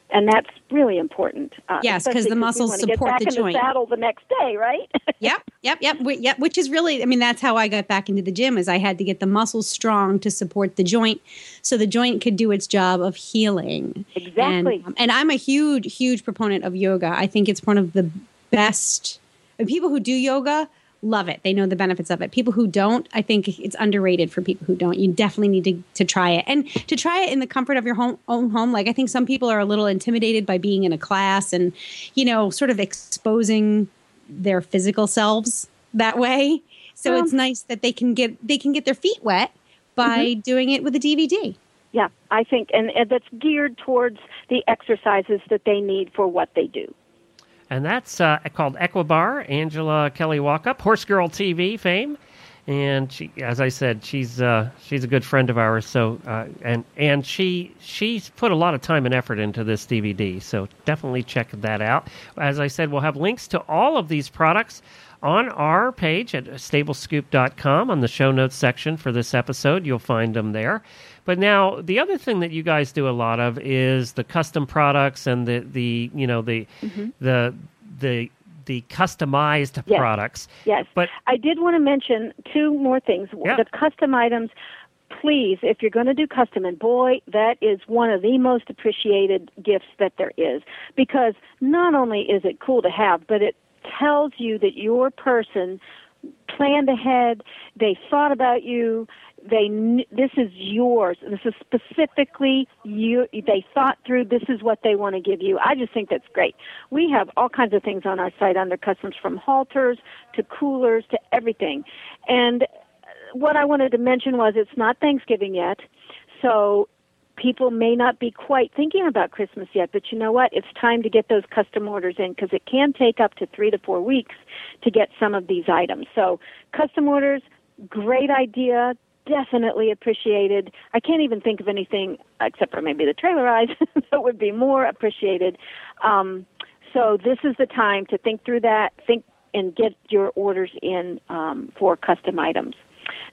And that's really important. Uh, Yes, 'cause especially the we muscles support back the in joint. The saddle the next day, right? yep, yep, yep, Wh- yep. Which is really, I mean, that's how I got back into the gym. Is I had to get the muscles strong to support the joint, so the joint could do its job of healing. Exactly. And, um, and I'm a huge, huge proponent of yoga. I think it's one of the best. And People who do yoga love it. They know the benefits of it. People who don't, I think it's underrated for people who don't. You definitely need to, to try it and to try it in the comfort of your home, own home. Like I think some people are a little intimidated by being in a class and, you know, sort of exposing their physical selves that way. So Um, it's nice that they can get they can get their feet wet by doing it with a DVD. Yeah, I think, and, and that's geared towards the exercises that they need for what they do. And that's uh, called Equibar, Angela Kelly Walkup, Horse Girl TV fame. And she, as I said, she's uh, she's a good friend of ours. So uh, and and she she's put a lot of time and effort into this DVD. So definitely check that out. As I said, we'll have links to all of these products on our page at stablescoop.com on the show notes section for this episode. You'll find them there. But now the other thing that you guys do a lot of is the custom products and the the you know the mm-hmm. the the the customized Yes. products. Yes. But I did want to mention two more things. Yeah. The custom items, please, if you're going to do custom, and boy, that is one of the most appreciated gifts that there is because not only is it cool to have, but it tells you that your person planned ahead, they thought about you, they this is yours. This is specifically you. They thought through. This is what they want to give you. I just think that's great. We have all kinds of things on our site under customs, from halters to coolers to everything. And uh, what I wanted to mention was it's not Thanksgiving yet, so people may not be quite thinking about Christmas yet. But you know what? It's time to get those custom orders in because it can take up to three to four weeks to get some of these items. So custom orders, great idea definitely appreciated. I can't even think of anything except for maybe the trailer eyes that would be more appreciated. Um, so this is the time to think through that, think and get your orders in um, for custom items.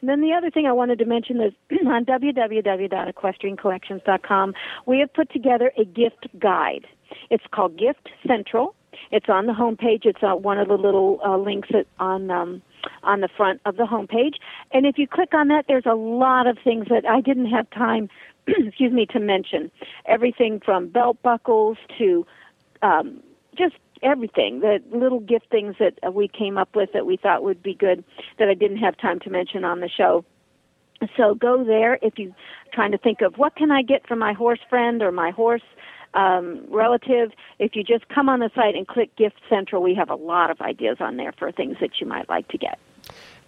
And then the other thing I wanted to mention is on www.equestriancollections.com, we have put together a gift guide. It's called Gift Central. It's on the homepage. It's uh, one of the little uh, links on um, on the front of the homepage. And if you click on that, there's a lot of things that I didn't have time, excuse me, to mention. Everything from belt buckles to um, just everything, the little gift things that we came up with that we thought would be good that I didn't have time to mention on the show. So go there if you're trying to think of what can I get for my horse friend or my horse um, relative. If you just come on the site and click Gift Central, we have a lot of ideas on there for things that you might like to get.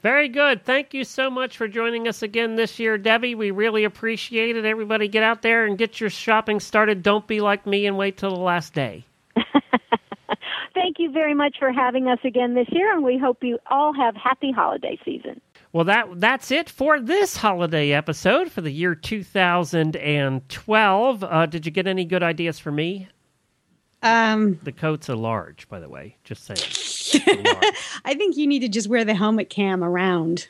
Very good. Thank you so much for joining us again this year, Debbie. We really appreciate it. Everybody get out there and get your shopping started. Don't be like me and wait till the last day. Thank you very much for having us again this year, and we hope you all have happy holiday season. Well, that that's it for this holiday episode for the year 2012. Uh, did you get any good ideas for me? Um, The coats are large, by the way. Just saying. I think you need to just wear the helmet cam around.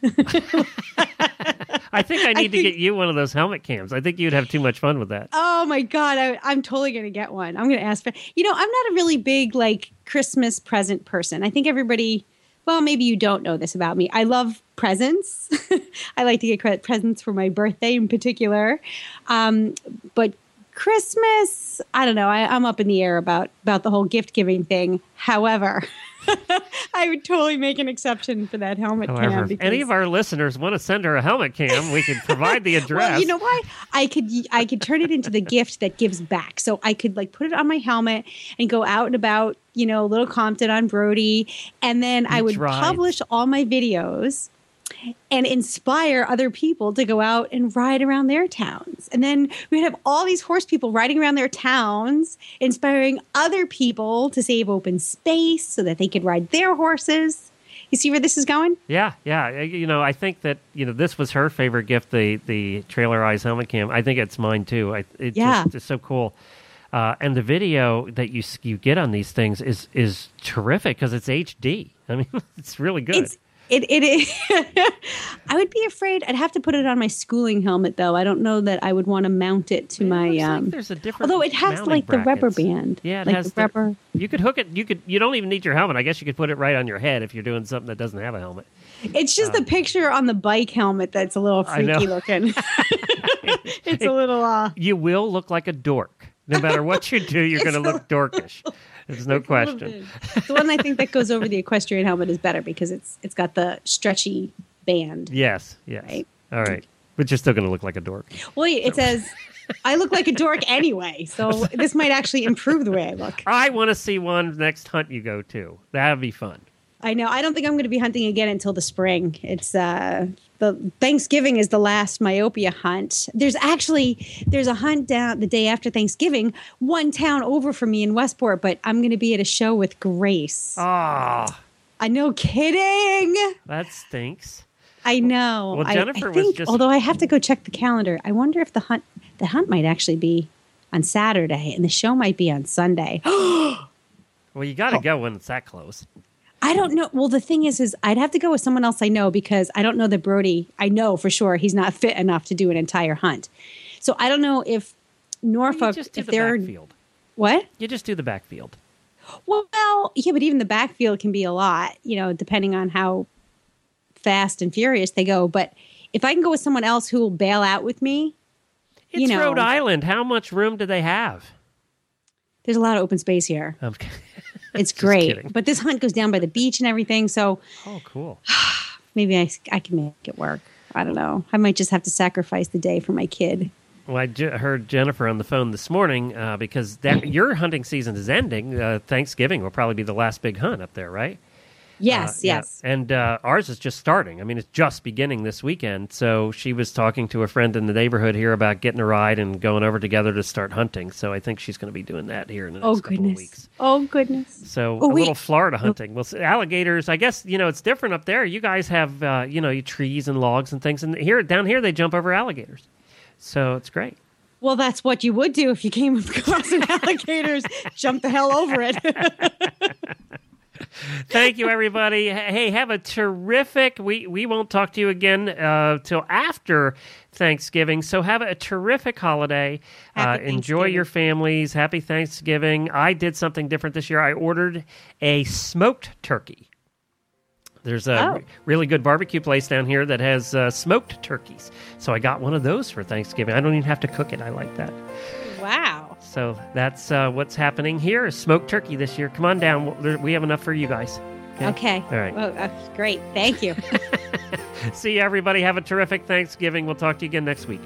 I think I need to think- get you one of those helmet cams. I think you'd have too much fun with that. oh my god, I, I'm totally gonna get one. I'm gonna ask for. You know, I'm not a really big like Christmas present person. I think everybody. Well, maybe you don't know this about me. I love presents. I like to get presents for my birthday in particular. Um, but Christmas, I don't know. I, I'm up in the air about about the whole gift giving thing. However, I would totally make an exception for that helmet However, cam. if any of our listeners want to send her a helmet cam, we can provide the address. Well, you know why? I could I could turn it into the gift that gives back. So I could like put it on my helmet and go out and about, you know, a Little Compton on Brody, and then I would rides. publish all my videos and inspire other people to go out and ride around their towns. And then we'd have all these horse people riding around their towns, inspiring other people to save open space so that they could ride their horses. You see where this is going? Yeah, yeah. You know, I think that you know this was her favorite gift, the the trailer eyes helmet cam. I think it's mine too. I it Yeah. just so cool. Uh, and the video that you you get on these things is is terrific because it's HD. I mean, it's really good. It's it it is. I would be afraid. I'd have to put it on my schooling helmet, though. I don't know that I would want to mount it to It my. looks like um, there's a different. although it has like the rubber band. Yeah, it like has the rubber. You could hook it. You could. You don't even need your helmet. I guess you could put it right on your head if you're doing something that doesn't have a helmet. It's just the picture on the bike helmet that's a little Um, freaky looking. it's a little. uh You will look like a dork. No matter what you do, you're going to look dorkish. There's no it's a little question. The one I think that goes over the equestrian helmet is better because it's it's got the stretchy band. Yes. Yes. Right. All right. But you're still going to look like a dork. Well, it says I look like a dork anyway, so this might actually improve the way I look. I want to see one next hunt you go to. That'd be fun. I know. I don't think I'm going to be hunting again until the spring. It's uh the Thanksgiving is the last myopia hunt. There's actually there's a hunt down the day after Thanksgiving, one town over from me in Westport, but I'm going to be at a show with Grace. Ah, I know, kidding. that stinks. I know. Well, I- Jennifer I, was think, just- although I have to go check the calendar. I wonder if the hunt the hunt might actually be on Saturday and the show might be on Sunday. Well, you got to go when it's that close. I don't know. Well, the thing is, is I'd have to go with someone else I know because I don't know that Brody. I know for sure he's not fit enough to do an entire hunt. So I don't know if Norfolk, just do if the they're backfield. what? You just do the backfield. Well, yeah, but even the backfield can be a lot, you know, depending on how fast and furious they go. But if I can go with someone else who will bail out with me, It's you know, Rhode Island. How much room do they have? there's a lot of open space here. Um, It's great. kidding. But this hunt goes down by the beach and everything, so oh, cool. maybe I, I can make it work. I don't know. I might just have to sacrifice the day for my kid. Well, I heard Jennifer on the phone this morning uh, because that your hunting season is ending. Uh, Thanksgiving will probably be the last big hunt up there, right? Yes, Uh, yeah. yes. And uh, ours is just starting. I mean, it's just beginning this weekend. So she was talking to a friend in the neighborhood here about getting a ride and going over together to start hunting. So I think she's going to be doing that here in the next Oh couple of goodness. weeks. Oh goodness. So Oh, a wait. little Florida hunting. Well, alligators. I guess you know it's different up there. You guys have uh, you know you trees and logs and things, and here down here they jump over alligators. So it's great. Well, that's what you would do if you came across an alligator's jump the hell over it. Thank you, everybody. Hey, have a terrific. We we won't talk to you again uh, till after Thanksgiving. So have a terrific holiday. Uh, enjoy your families. Happy Thanksgiving. I did something different this year. I ordered a smoked turkey. There's a Oh. really good barbecue place down here that has uh, smoked turkeys. So I got one of those for Thanksgiving. I don't even have to cook it. I like that. wow. So that's uh, what's happening here. Is smoked turkey this year. Come on down. We have enough for you guys. Okay. All right. Well, uh, great. Thank you. See you, everybody. Have a terrific Thanksgiving. We'll talk to you again next week.